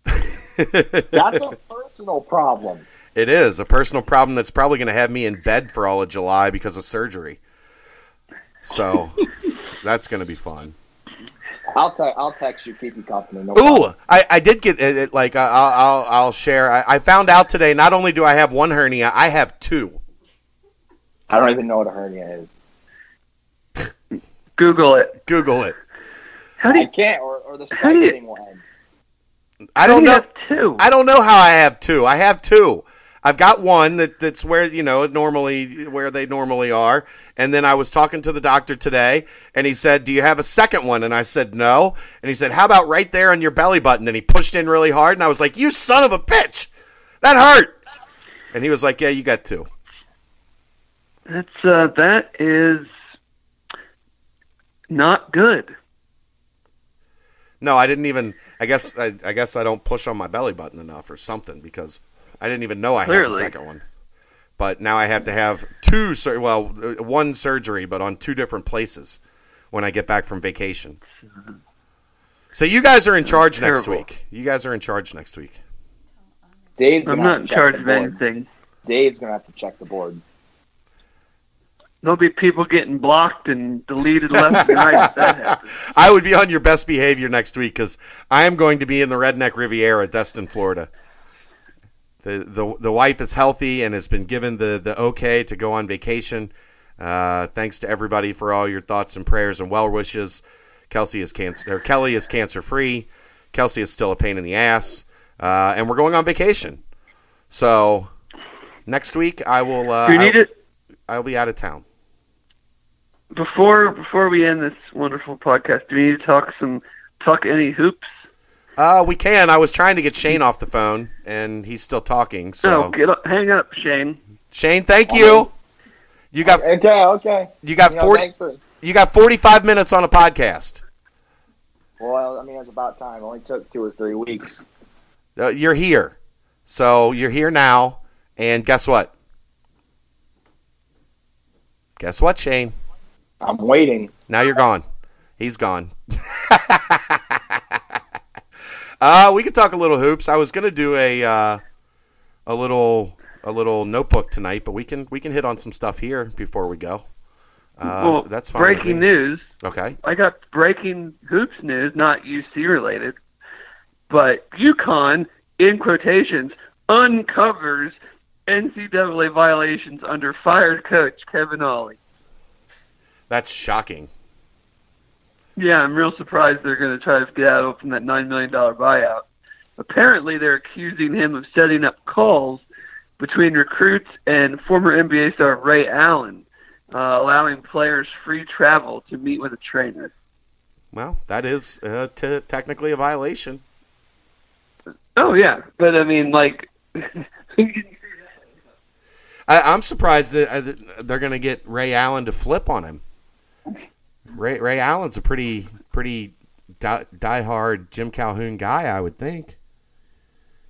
That's a personal problem. It is a personal problem that's probably going to have me in bed for all of July because of surgery. So that's going to be fun. I'll te- I'll text you, keep you company. No problem. Ooh, I, I did get it, it, like uh, I'll I'll, I'll share. I, I found out today. Not only do I have one hernia, I have two. I don't even know what a hernia is. Google it. Google it. How do I you, can't, or, or the How do you- one. I how do don't you know. have two? I don't know how I have two. I have two. I've got one that, that's where you know normally where they normally are, and then I was talking to the doctor today, and he said, "Do you have a second one?" And I said, "No." And he said, "How about right there on your belly button?" And he pushed in really hard, and I was like, "You son of a bitch, that hurt." And he was like, "Yeah, you got two. That's uh, that is not good. No, I didn't even. I guess I, I guess I don't push on my belly button enough or something because I didn't even know I had the second one. But now I have to have two. Sur- well, uh, one surgery, but on two different places when I get back from vacation. So you guys are in charge next Terrible. week. You guys are in charge next week. Dave's I'm gonna not have in to check charge the of board. anything. Dave's gonna have to check the board. There'll be people getting blocked and deleted left and right. That happens. I would be on your best behavior next week because I am going to be in the Redneck Riviera, Destin, Florida. The, the the wife is healthy and has been given the, the okay to go on vacation. Uh, thanks to everybody for all your thoughts and prayers and well wishes. Kelsey is cancer or Kelly is cancer free. Kelsey is still a pain in the ass, uh, and we're going on vacation. So next week I will. Uh, Do you need I, it I'll be out of town. before before we end this wonderful podcast? Do we need to talk some talk any hoops? Uh, we can. I was trying to get Shane off the phone, and he's still talking. So No, get up, hang up, Shane. Shane, thank you. You got Okay, okay. you got You know, forty for. you got forty five minutes on a podcast. Well, I mean, it's about time. It only took two or three weeks. Uh, you're here, so you're here now. And guess what? Guess what, Shane? I'm waiting. Now you're gone. He's gone. uh, we could talk a little hoops. I was gonna do a uh, a little a little notebook tonight, but we can we can hit on some stuff here before we go. Uh, well, that's fine. breaking news. Okay. I got breaking hoops news, not UC related, but UConn in quotations uncovers NCAA violations under fired coach Kevin Ollie. That's shocking. Yeah, I'm real surprised they're going to try to get out from that nine million dollar buyout. Apparently, they're accusing him of setting up calls between recruits and former NBA star Ray Allen, uh, allowing players free travel to meet with a trainer. Well, that is uh, t- technically a violation. Oh yeah, but I mean, like, I, I'm surprised that uh, that they're going to get Ray Allen to flip on him. Ray Ray Allen's a pretty pretty die, diehard Jim Calhoun guy, I would think.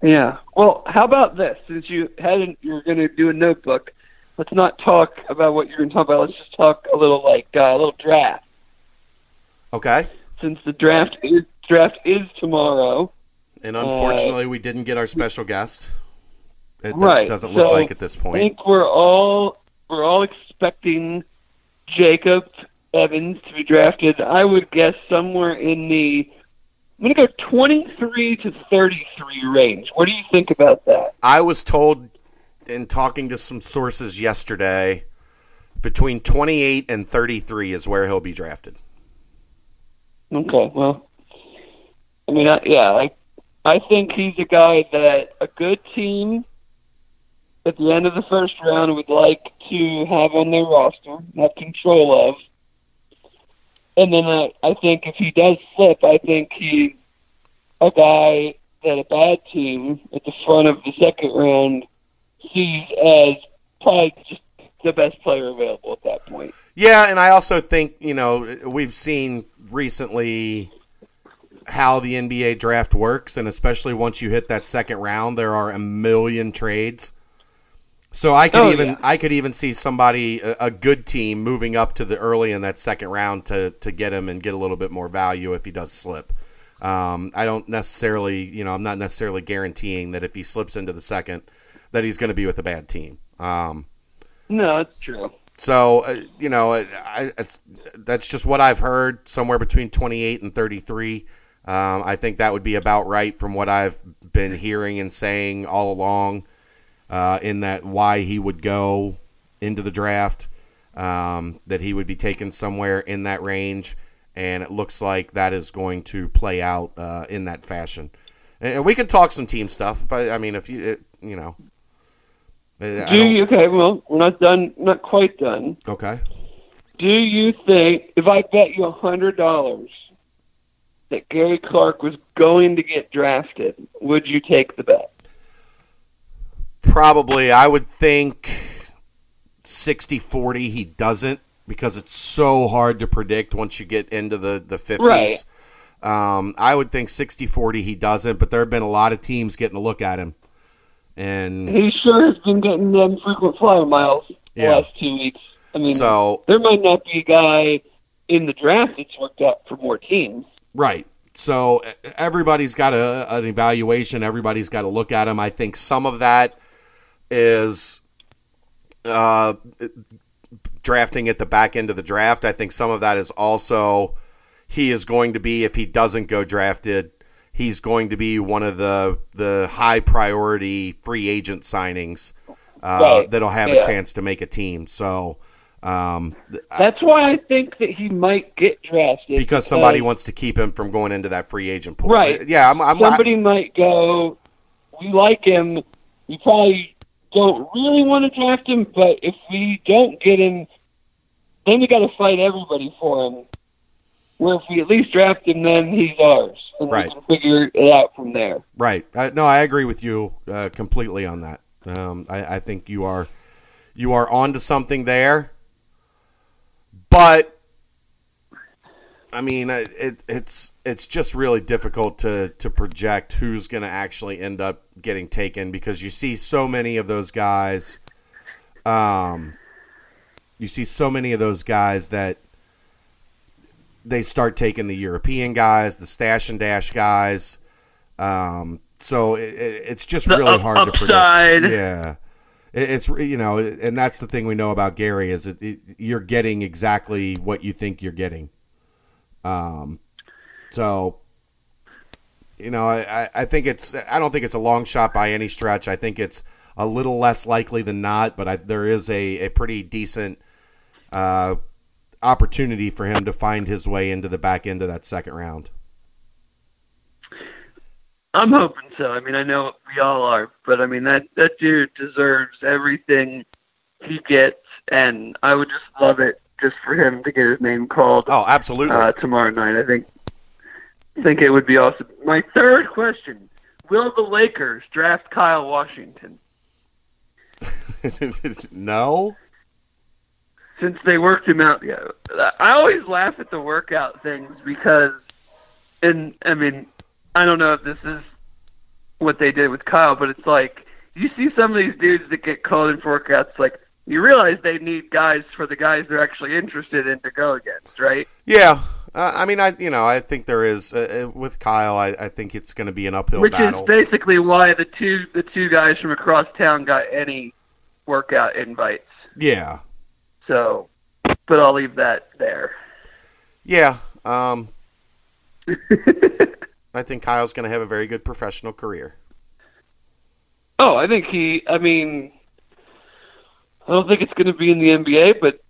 yeah. Well, how about this? Since you hadn't, you're going to do a notebook. Let's not talk about what you're going to talk about. Let's just talk a little like uh, a little draft. Okay. Since the draft is draft is tomorrow. And unfortunately, we didn't get our special guest. It Right, doesn't look so like at this point. I think we're all we're all expecting Jacob Evans to be drafted. I would guess somewhere in the I'm going to go 23 to 33 range. What do you think about that? I was told in talking to some sources yesterday between 28 and 33 is where he'll be drafted. Okay, well, I mean, I, yeah, I I think he's a guy that a good team at the end of the first round would like to have on their roster, have control of. And then I, I think if he does slip, I think he's a guy that a bad team at the front of the second round sees as probably just the best player available at that point. Yeah, and I also think you know we've seen recently how the NBA draft works, and especially once you hit that second round, there are a million trades. So I could Oh, even yeah. I could even see somebody a, a good team moving up to the early in that second round to to get him and get a little bit more value if he does slip. Um, I don't necessarily, you know, I'm not necessarily guaranteeing that if he slips into the second, that he's going to be with a bad team. Um, No, it's true. so uh, you know, I, I, it's, that's just what I've heard. Somewhere between 28 and 33. Um, I think that would be about right from what I've been hearing and saying all along. Uh, in that why he would go into the draft, um, that he would be taken somewhere in that range, and it looks like that is going to play out uh, in that fashion. And we can talk some team stuff. If I, I mean, if you, it, you know, Do you, okay, well, we're not done, not quite done. okay. Do you think if I bet you a hundred dollars that Gary Clark was going to get drafted, would you take the bet? Probably, I would think 60 40 he doesn't because it's so hard to predict once you get into the, the 50s. Right. Um, I would think 60 40 he doesn't, but there have been a lot of teams getting a look at him. And He sure has been getting them frequent flyer miles the Yeah. last two weeks. I mean, so, there might not be a guy in the draft that's worked out for more teams. right. So everybody's got a, an evaluation. Everybody's got to look at him. I think some of that is uh, drafting at the back end of the draft. I think some of that is also he is going to be if he doesn't go drafted, he's going to be one of the the high priority free agent signings uh, Right. that'll have a chance to make a team. So. Um, th- That's why I think that he might get drafted because somebody wants to keep him from going into that free agent pool. Right. Yeah, I'm. I'm somebody might go, we like him. We probably don't really want to draft him, but if we don't get him, then we got to fight everybody for him. Where if we at least draft him, then he's ours, and Right. we can figure it out from there. Right. I, no, I agree with you uh, completely on that. Um, I, I think you are you are onto something there. But I mean, it, it's it's just really difficult to to project who's going to actually end up getting taken because you see so many of those guys. Um, you see so many of those guys that they start taking the European guys, the stash and dash guys. Um, so it, it, it's just The really up- hard upside. to predict. Yeah, it, it's you know, and that's the thing we know about Gary is it, you're getting exactly what you think you're getting. Um, so you know, I, I- think it's I don't think it's a long shot by any stretch. I think it's a little less likely than not, but I, there is a, a pretty decent uh, opportunity for him to find his way into the back end of that second round. I'm hoping so. I mean, I know we all are, but I mean that that dude deserves everything he gets, and I would just love it just for him to get his name called Oh, absolutely. uh, tomorrow night. I think think it would be awesome. My third question: Will the Lakers draft Kyle Washington? no. Since they worked him out, yeah. I always laugh at the workout things because, and I mean, I don't know if this is what they did with Kyle, but it's like you see some of these dudes that get called in for workouts, like you realize they need guys for the guys they're actually interested in to go against, right? Yeah. Uh, I mean, I you know I think there is uh, uh, with Kyle. I, I think it's going to be an uphill Which battle. is basically why the two the two guys from across town got any workout invites. yeah. So, but I'll leave that there. Yeah. Um, I think Kyle's going to have a very good professional career. oh, I think he. I mean, I don't think it's going to be in the NBA, but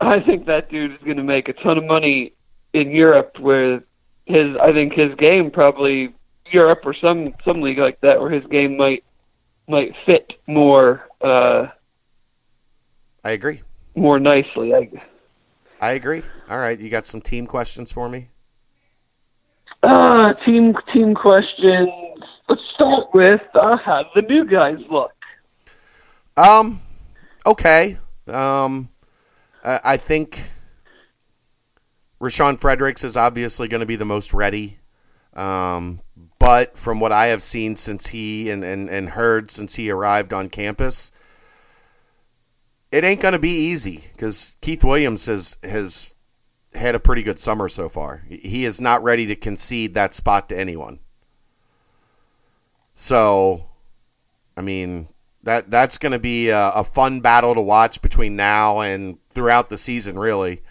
I think that dude is going to make a ton of money in Europe, where his I think his game probably Europe or some some league like that, where his game might might fit more uh, I agree. more nicely. I, I agree. All right, you got some team questions for me? uh, team team questions. Let's start with uh, how the new guys look. Um, okay. Um, I, think Rashawn Fredericks is obviously going to be the most ready. Um, but from what I have seen since he and, and, and heard since he arrived on campus, it ain't going to be easy because Keith Williams has has had a pretty good summer so far. He is not ready to concede that spot to anyone. So, I mean, that that's going to be a, a, fun battle to watch between now and throughout the season, really,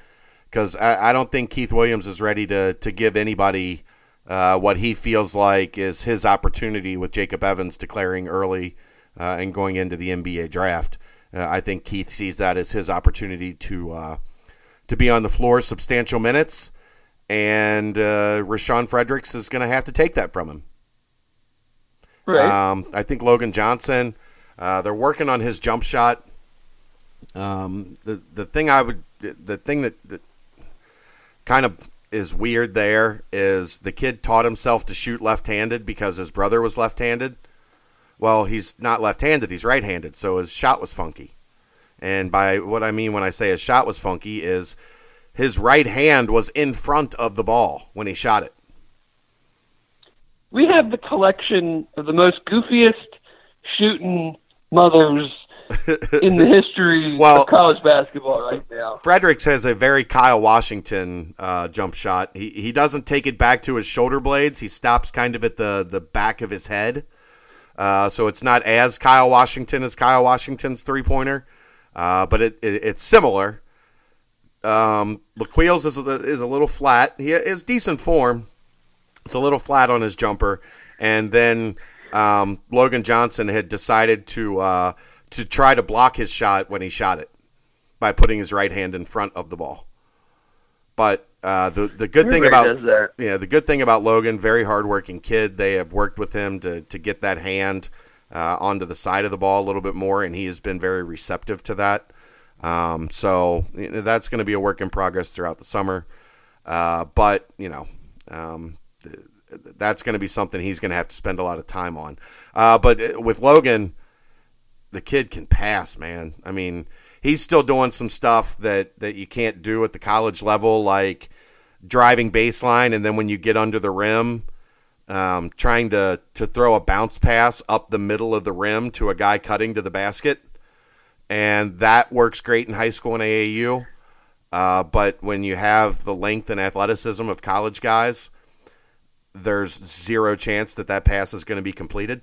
because I, I, don't think Keith Williams is ready to to give anybody uh, what he feels like is his opportunity with Jacob Evans declaring early uh, and going into the NBA draft. Uh, I think Keith sees that as his opportunity to uh, to be on the floor substantial minutes, and uh, Rashawn Fredericks is going to have to take that from him. Right. Um, I think Logan Johnson. Uh, they're working on his jump shot. Um, the the thing I would the thing that, that kind of is weird there is the kid taught himself to shoot left-handed because his brother was left-handed. Well, he's not left-handed; he's right-handed, so his shot was funky. And by what I mean when I say his shot was funky is his right hand was in front of the ball when he shot it. We have the collection of the most goofiest shooting mothers in the history Well- of college basketball right now. Fredericks has a very Kyle Washington uh, jump shot. He he doesn't take it back to his shoulder blades. He stops kind of at the the back of his head. Uh, so it's not as Kyle Washington as Kyle Washington's three pointer, uh, but it, it it's similar. Um, Laquil's is a, is a little flat. He is decent form. It's a little flat on his jumper, and then um, Logan Johnson had decided to uh, to try to block his shot when he shot it by putting his right hand in front of the ball. But uh, the the good thing about yeah, the good thing about Logan, very hardworking kid. They have worked with him to to get that hand uh, onto the side of the ball a little bit more, and he has been very receptive to that. Um, so you know, that's going to be a work in progress throughout the summer. Uh, but you know, um, that's going to be something he's going to have to spend a lot of time on. Uh, but uh, with Logan, the kid can pass, man. I mean, he's still doing some stuff that that you can't do at the college level, like driving baseline, and then when you get under the rim, um, trying to to throw a bounce pass up the middle of the rim to a guy cutting to the basket, and that works great in high school and AAU. Uh, but when you have the length and athleticism of college guys, there's zero chance that that pass is going to be completed.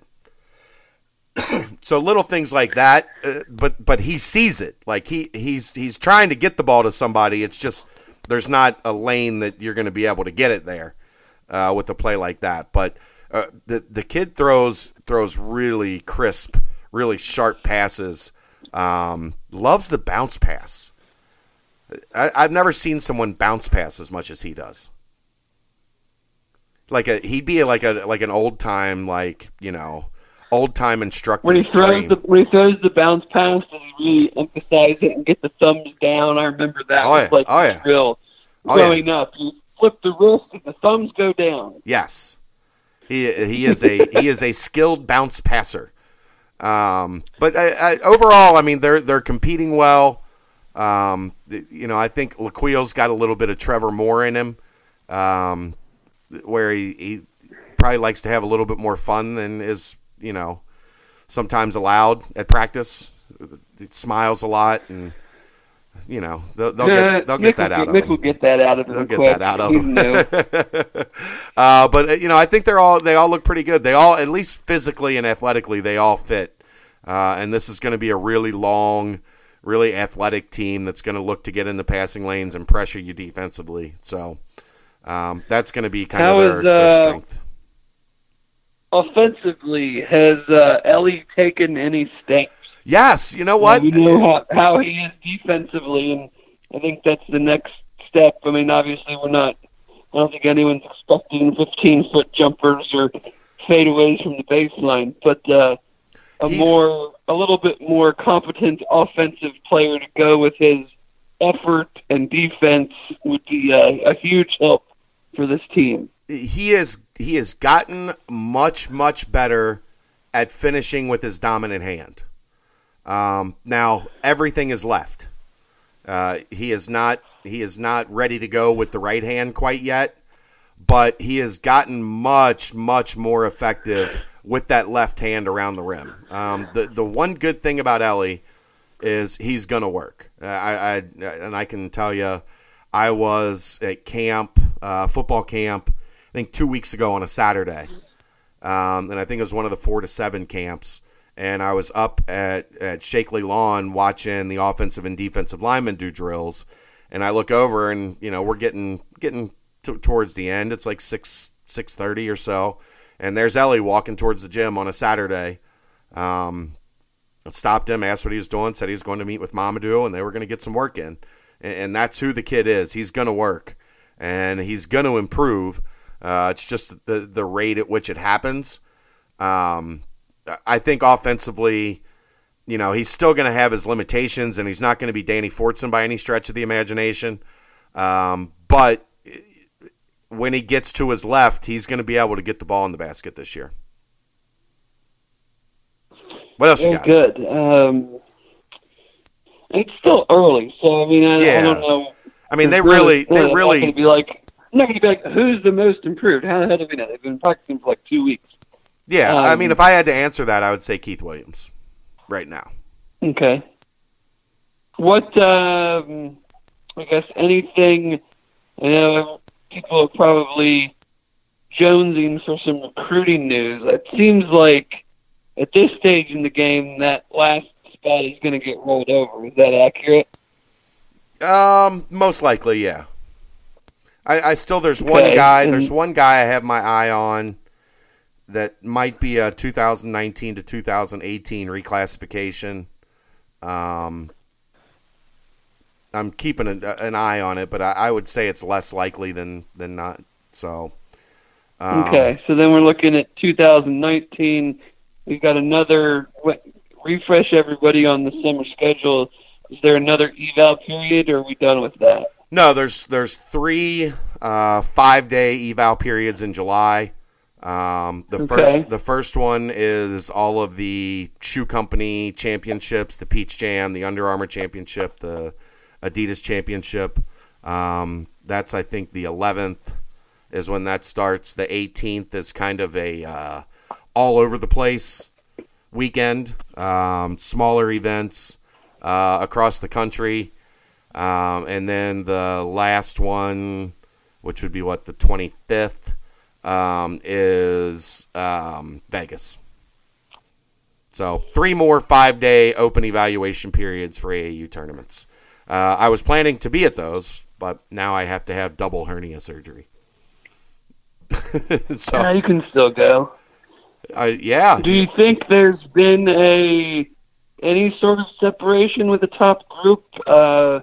so little things like that, uh, but but he sees it. Like he he's he's trying to get the ball to somebody. It's just there's not a lane that you're going to be able to get it there uh, with a play like that. But uh, the the kid throws throws really crisp, really sharp passes. Um, loves the bounce pass. I, I've never seen someone bounce pass as much as he does. Like a he'd be like a like an old time like you know old time instructor. When he throws the when he throws the bounce pass, does he really emphasize it and get the thumbs down? I remember that. Oh, yeah. like Oh, yeah. real Oh, yeah. growing up. You flip the wrist and the thumbs go down. Yes, he he is a he is a skilled bounce passer. Um, but I, I, overall, I mean, they're they're competing well. Um, you know, I think Laquille's got a little bit of Trevor Moore in him, um, where he, he probably likes to have a little bit more fun than is you know sometimes allowed at practice. He smiles a lot, and you know they'll, they'll get they'll get that will out him will get that out of him they'll get quick. that out of new. uh, but you know, I think they're all they all look pretty good. They all, at least physically and athletically, they all fit. Uh, and this is going to be a really long, really athletic team that's going to look to get in the passing lanes and pressure you defensively. So um, that's going to be kind How of their, is, their uh, strength. Offensively, has uh, Ellie taken any steps? Yes, you know what? We know how, how he is defensively, and I think that's the next step. I mean, obviously, we're not. I don't think anyone's expecting 15 foot jumpers or fadeaways from the baseline, but uh, a He's- more, a little bit more competent offensive player to go with his effort and defense would be a, a huge help for this team. he is he has gotten much much better at finishing with his dominant hand. Um, now everything is left. Uh, he is not he is not ready to go with the right hand quite yet, but he has gotten much much more effective with that left hand around the rim. Um, the the one good thing about Ellie is he's gonna work. Uh, I, I and I can tell you, I was at camp, uh, football camp, I think two weeks ago on a Saturday, um, and I think it was one of the four to seven camps. And I was up at at Sheakley Lawn watching the offensive and defensive linemen do drills, and I look over and you know we're getting getting t- towards the end. It's like six six thirty or so, and there's Ellie walking towards the gym on a Saturday. Um, stopped him, asked what he was doing, said he was going to meet with Mamadou, and they were going to get some work in. And, that's who the kid is. He's going to work, and he's going to improve. Uh, it's just the the rate at which it happens. Um, I think offensively, you know, he's still going to have his limitations, and he's not going to be Danny Fortson by any stretch of the imagination. Um, but when he gets to his left, he's going to be able to get the ball in the basket this year. What else you got? good. Um, it's still early, so I mean, I, Yeah. I don't know. I mean, they really, they not gonna really, be like. I'm not gonna be like, who's the most improved? How the hell do we know? They've been practicing for like two weeks. yeah. I um, mean, if I had to answer that, I would say Keith Williams right now. Okay. What, um, I guess anything, I know people are probably jonesing for some recruiting news. It seems like at this stage in the game, that last spot is going to get rolled over. Is that accurate? Um, most likely, yeah. I, I still there's one guy. and- There's one guy I have my eye on that might be a 2019 to 2018 reclassification. Um, I'm keeping an, an eye on it, but I, I would say it's less likely than than not. So, um, Okay, so then we're looking at 2019. We've got another what, refresh everybody on the summer schedule. Is there another eval period, or are we done with that? No, there's there's three uh, five day eval periods in July. Um, the Okay. first the first one is all of the shoe company championships, the Peach Jam, the Under Armour championship, the Adidas championship. Um, that's I think the 11th is when that starts. The 18th is kind of a uh, all over the place weekend, um, smaller events uh, across the country. Um, and then the last one, which would be what the 25th, um, is um, Vegas. So three more five day open evaluation periods for AAU tournaments. Uh, I was planning to be at those, but now I have to have double hernia surgery. so Yeah, you can still go. Uh, yeah, Do you think there's been a any sort of separation with the top group? Uh,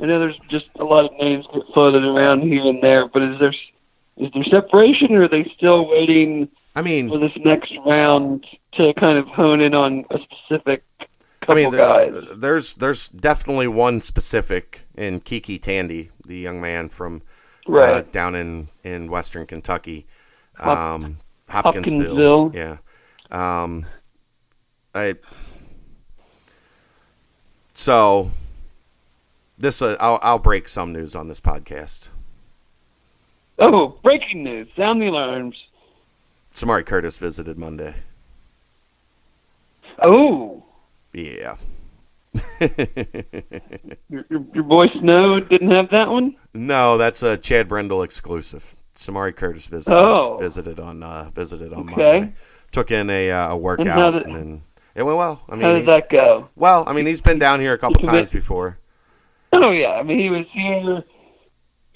I know there's just a lot of names get floated around here and there, but is there is there separation, or are they still waiting I mean, for this next round to kind of hone in on a specific I couple mean, there's there's definitely one specific in Kiki Tandy, the young man from uh, Right. down in in Western Kentucky, um, Hopkinsville. Hopkinsville. Yeah, um, I so this uh, I'll I'll break some news on this podcast. Oh, breaking news! Sound the alarms. Samari Curtis visited Monday. Oh, Yeah. your, your, your boy Snow didn't have that one. no, that's a Chad Brendel exclusive. Samari Curtis visited Oh. visited on uh, visited on Okay. Monday. Took in a uh, a workout did- and then it went well. I mean, How did that go? well, I mean, he's been down here a couple Just a bit- times before. Oh yeah, I mean he was here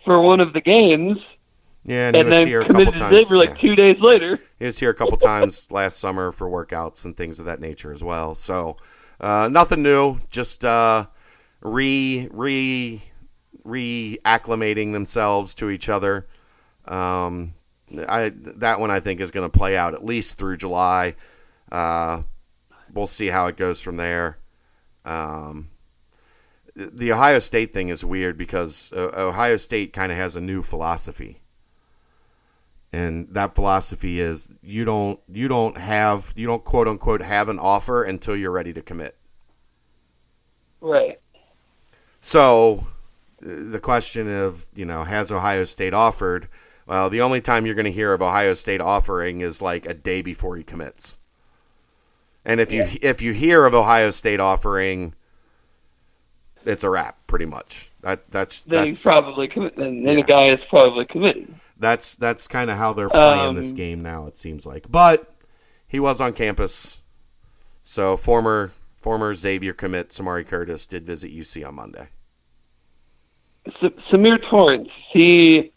for one of the games, Yeah, and he and was then here a couple times. Denver like yeah. two days later. He was here a couple times last summer for workouts and things of that nature as well. So uh, nothing new, just uh, re re reacclimating themselves to each other. Um, I that one I think is going to play out at least through July. Uh, we'll see how it goes from there. Um, the Ohio State thing is weird because uh, Ohio State kind of has a new philosophy. And that philosophy is you don't you don't have you don't quote unquote have an offer until you're ready to commit. Right. So the question of, you know, has Ohio State offered? Well, the only time you're going to hear of Ohio State offering is like a day before he commits. And if you if you hear of Ohio State offering, it's a wrap, pretty much. That that's Then that's he's probably commi- then, then Yeah. the guy is probably committed. that's that's kind of how they're playing this Um, game now. It seems like, but he was on campus, so former former Xavier commit Samari Curtis did visit UC on Monday. S- Samir Torrance, he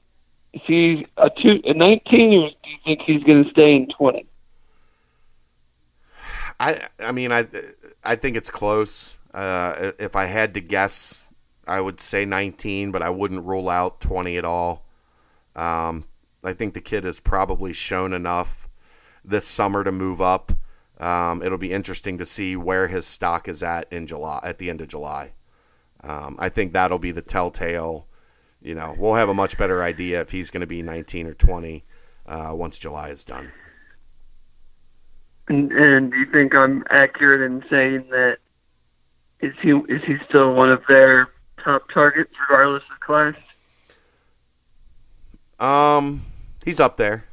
is he a two a nineteen or do you think he's going to stay in twenty? I I mean I I think it's close. Uh, if I had to guess, I would say 19, but I wouldn't rule out 20 at all. Um, I think the kid has probably shown enough this summer to move up. Um, it'll be interesting to see where his stock is at in July at the end of July. Um, I think that'll be the telltale. You know, we'll have a much better idea if he's going to be 19 or 20 uh, once July is done. And, and do you think I'm accurate in saying that is he is he still one of their top targets regardless of class? Um, he's up there.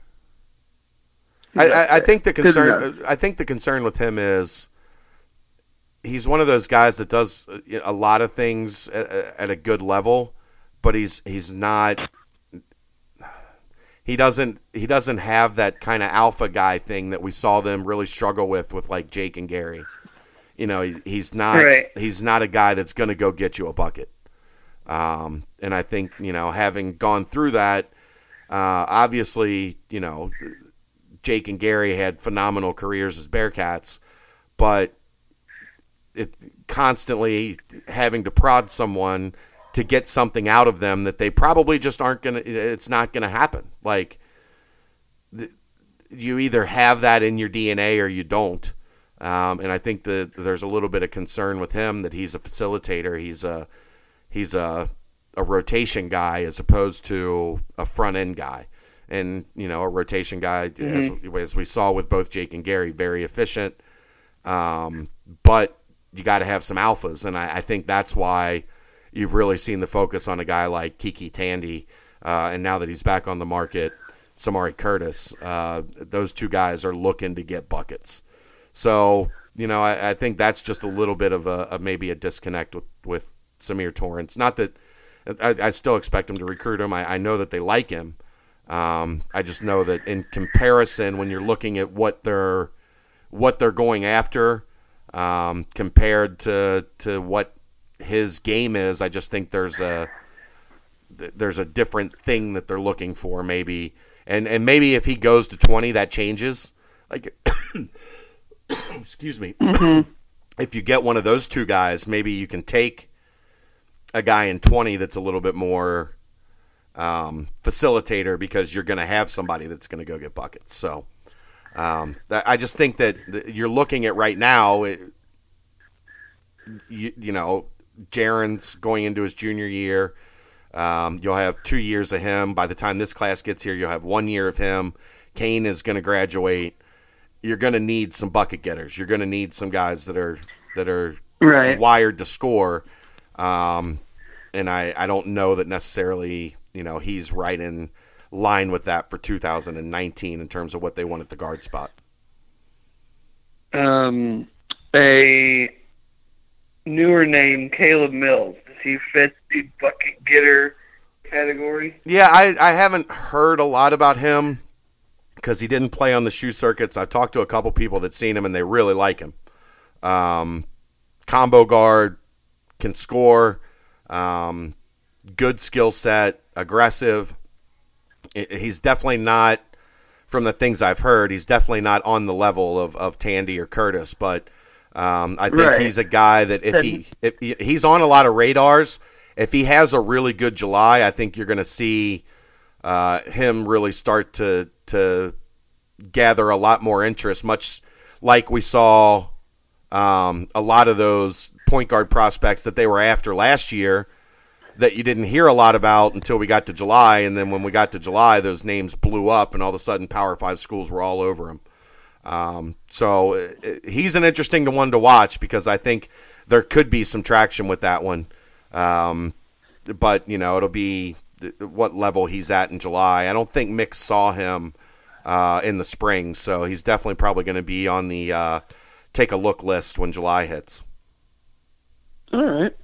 He's I, up I, I think the concern. I think the concern with him is he's one of those guys that does a lot of things at, at a good level, but he's he's not. He doesn't. He doesn't have that kind of alpha guy thing that we saw them really struggle with with like Jake and Gary. You know, he, he's not. Right. He's not a guy that's going to go get you a bucket. Um, and I think you know, having gone through that, uh, obviously, you know, Jake and Gary had phenomenal careers as Bearcats, but it constantly having to prod someone to get something out of them that they probably just aren't gonna. It's not gonna happen. Like th- you either have that in your DNA or you don't. Um, and I think that there's a little bit of concern with him that he's a facilitator. He's a he's a a rotation guy as opposed to a front end guy. And you know, a rotation guy, as, as we saw with both Jake and Gary, very efficient. Um, but you got to have some alphas, and I, I think that's why you've really seen the focus on a guy like Kiki Tandy, uh, and now that he's back on the market, Samari Curtis. Uh, those two guys are looking to get buckets. So you know, I, I think that's just a little bit of a, maybe a disconnect with with Samir Torrance. Not that I, I still expect him to recruit him. I, I know that they like him. Um, I just know that in comparison, when you're looking at what they're what they're going after um, compared to to what his game is, I just think there's a there's a different thing that they're looking for, maybe. And and maybe if he goes to 20, that changes. Like, excuse me. if you get one of those two guys, maybe you can take a guy in 20 that's a little bit more um, facilitator because you're going to have somebody that's going to go get buckets. So um, that, I just think that th- you're looking at right now, it, you, you know, Jarron's going into his junior year. Um, you'll have two years of him. By the time this class gets here, you'll have one year of him. Cane is going to graduate. You're going to need some bucket getters. You're going to need some guys that are that are Right. wired to score. Um, and I, I don't know that necessarily, you know, he's right in line with that for 2019 in terms of what they want at the guard spot. Um, a newer name, Caleb Mills. Does he fit the bucket getter category? Yeah, I, I haven't heard a lot about him because he didn't play on the shoe circuits. I've talked to a couple people that seen him and they really like him. Um, combo guard, can score, um, good skill set, aggressive. He's definitely not, from the things I've heard, he's definitely not on the level of, of Tandy or Curtis, but um, I think Right. he's a guy that if he if he- he's on a lot of radars, if he has a really good July, I think you're going to see uh, him really start to to gather a lot more interest, much like we saw um, a lot of those point guard prospects that they were after last year that you didn't hear a lot about until we got to July, and then when we got to July, those names blew up, and all of a sudden, Power Five schools were all over him. Um, so uh, he's an interesting one to watch because I think there could be some traction with that one. Um, but you know, it'll be what level he's at in July. I don't think Mick saw him uh, in the spring, so he's definitely probably going to be on the uh, take a look list when July hits. All right.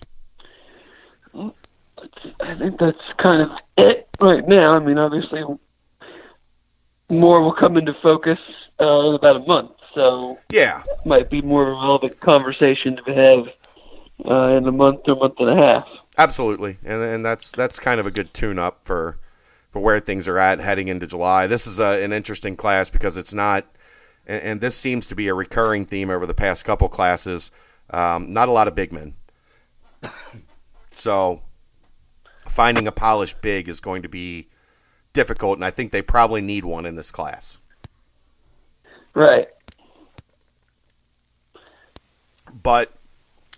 I think that's kind of it right now. I mean, obviously, more will come into focus uh, in about a month, so yeah, might be more of a relevant conversation to have uh, in a month or month and a half. Absolutely, and and that's that's kind of a good tune-up for for where things are at heading into July. This is a, an interesting class because it's not, and, and, this seems to be a recurring theme over the past couple classes. Um, not a lot of big men, so finding a polished big is going to be difficult, and I think they probably need one in this class. Right. But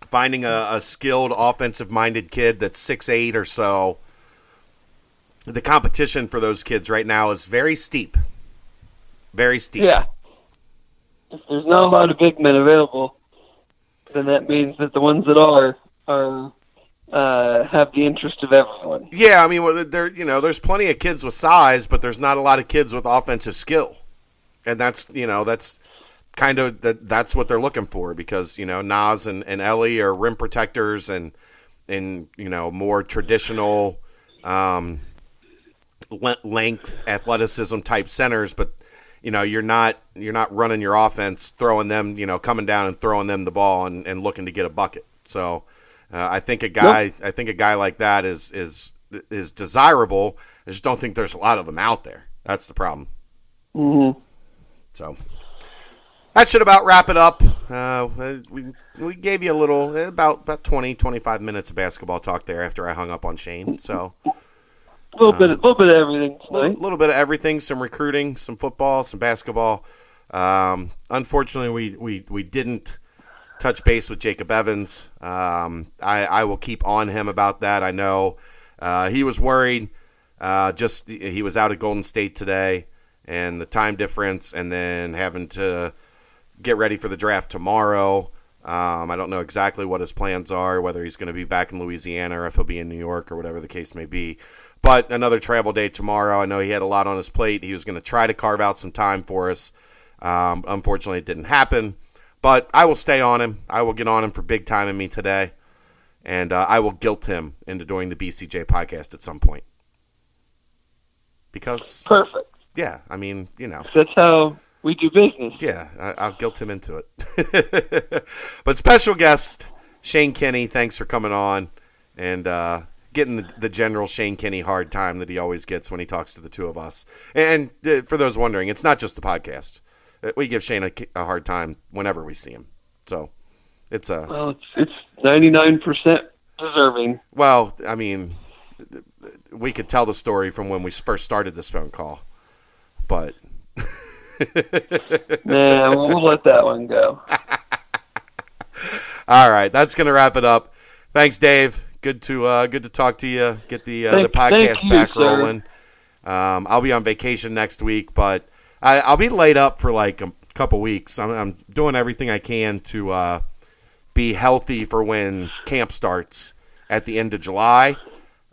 finding a, a skilled offensive minded kid that's six eight or so the competition for those kids right now is very steep very steep yeah if there's not a lot of big men available then that means that the ones that are are uh, have the interest of everyone. Yeah, I mean, there you know, there's plenty of kids with size, but there's not a lot of kids with offensive skill, and that's you know that's kind of that that's what they're looking for because you know Nas and, and Ellie are rim protectors and and you know more traditional um, length athleticism type centers, but you know you're not you're not running your offense throwing them you know coming down and throwing them the ball and, and looking to get a bucket. So uh, I think a guy nope. I think a guy like that is is is desirable. I just don't think there's a lot of them out there. That's the problem. Mm-hmm. So that should about wrap it up. Uh, we we gave you a little about about 20, 25 minutes of basketball talk there after I hung up on Shane. So a little bit, a little bit of everything. A little, little, bit of everything. Some recruiting, some football, some basketball. Um, unfortunately, we, we we didn't touch base with Jacob Evans. Um, I I will keep on him about that. I know uh, he was worried. Uh, just he was out at Golden State today, and the time difference, and then having to get ready for the draft tomorrow. Um, I don't know exactly what his plans are, whether he's going to be back in Louisiana or if he'll be in New York or whatever the case may be. But another travel day tomorrow. I know he had a lot on his plate. He was going to try to carve out some time for us. Um, unfortunately, it didn't happen. But I will stay on him. I will get on him for big time in me today. And uh, I will guilt him into doing the BCJ podcast at some point. Because. Perfect. Yeah, I mean, you know. That's how we do business. Yeah, I, will guilt him into it. but special guest Shane Kinney, thanks for coming on and uh, getting the, the, general Shane Kinney hard time that he always gets when he talks to the two of us. And uh, for those wondering, it's not just the podcast. Uh, we give Shane a, a, hard time whenever we see him. So it's a well, it's ninety nine percent deserving. Well, I mean, we could tell the story from when we first started this phone call, but nah, we'll, we'll let that one go. All right, that's gonna wrap it up. Thanks, Dave. Good to uh, good to talk to you. Get the uh, thank, the podcast you, back sir. rolling. Um, I'll be on vacation next week, but I, will be laid up for like a couple weeks. I'm, I'm doing everything I can to uh, be healthy for when camp starts at the end of July.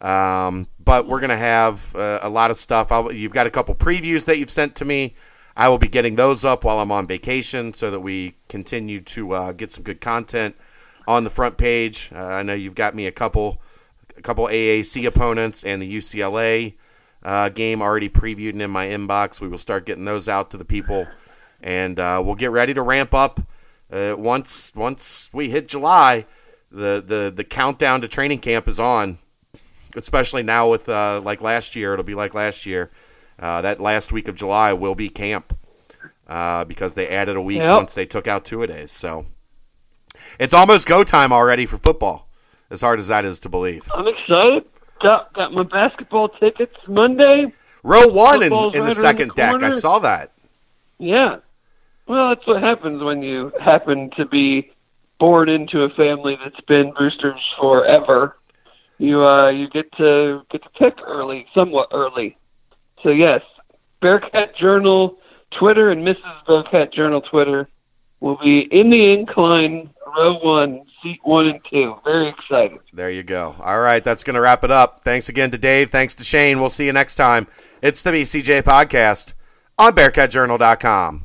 Um, but we're gonna have uh, a lot of stuff. I'll, you've got a couple previews that you've sent to me. I will be getting those up while I'm on vacation so that we continue to uh, get some good content on the front page. Uh, I know you've got me a couple, a couple AAC opponents and the UCLA uh, game already previewed and in my inbox. We will start getting those out to the people, and uh, we'll get ready to ramp up uh, once once we hit July. The, the the countdown to training camp is on, especially now with uh, like last year. It'll be like last year uh, that last week of July will be camp uh, because they added a week yep. once they took out two a days. So it's almost go time already for football. As hard as that is to believe. I'm excited. Got got my basketball tickets Monday. Row one in, in right the second the deck. I saw that. Yeah. Well, that's what happens when you happen to be born into a family that's been boosters forever, you uh, you get to get to pick early, somewhat early. So yes, Bearcat Journal Twitter and Mrs. Bearcat Journal Twitter will be in the incline row one, seat one and two. Very excited. There you go. All right, that's going to wrap it up. Thanks again to Dave. Thanks to Shane. We'll see you next time. It's the BCJ podcast on BearcatJournal.com.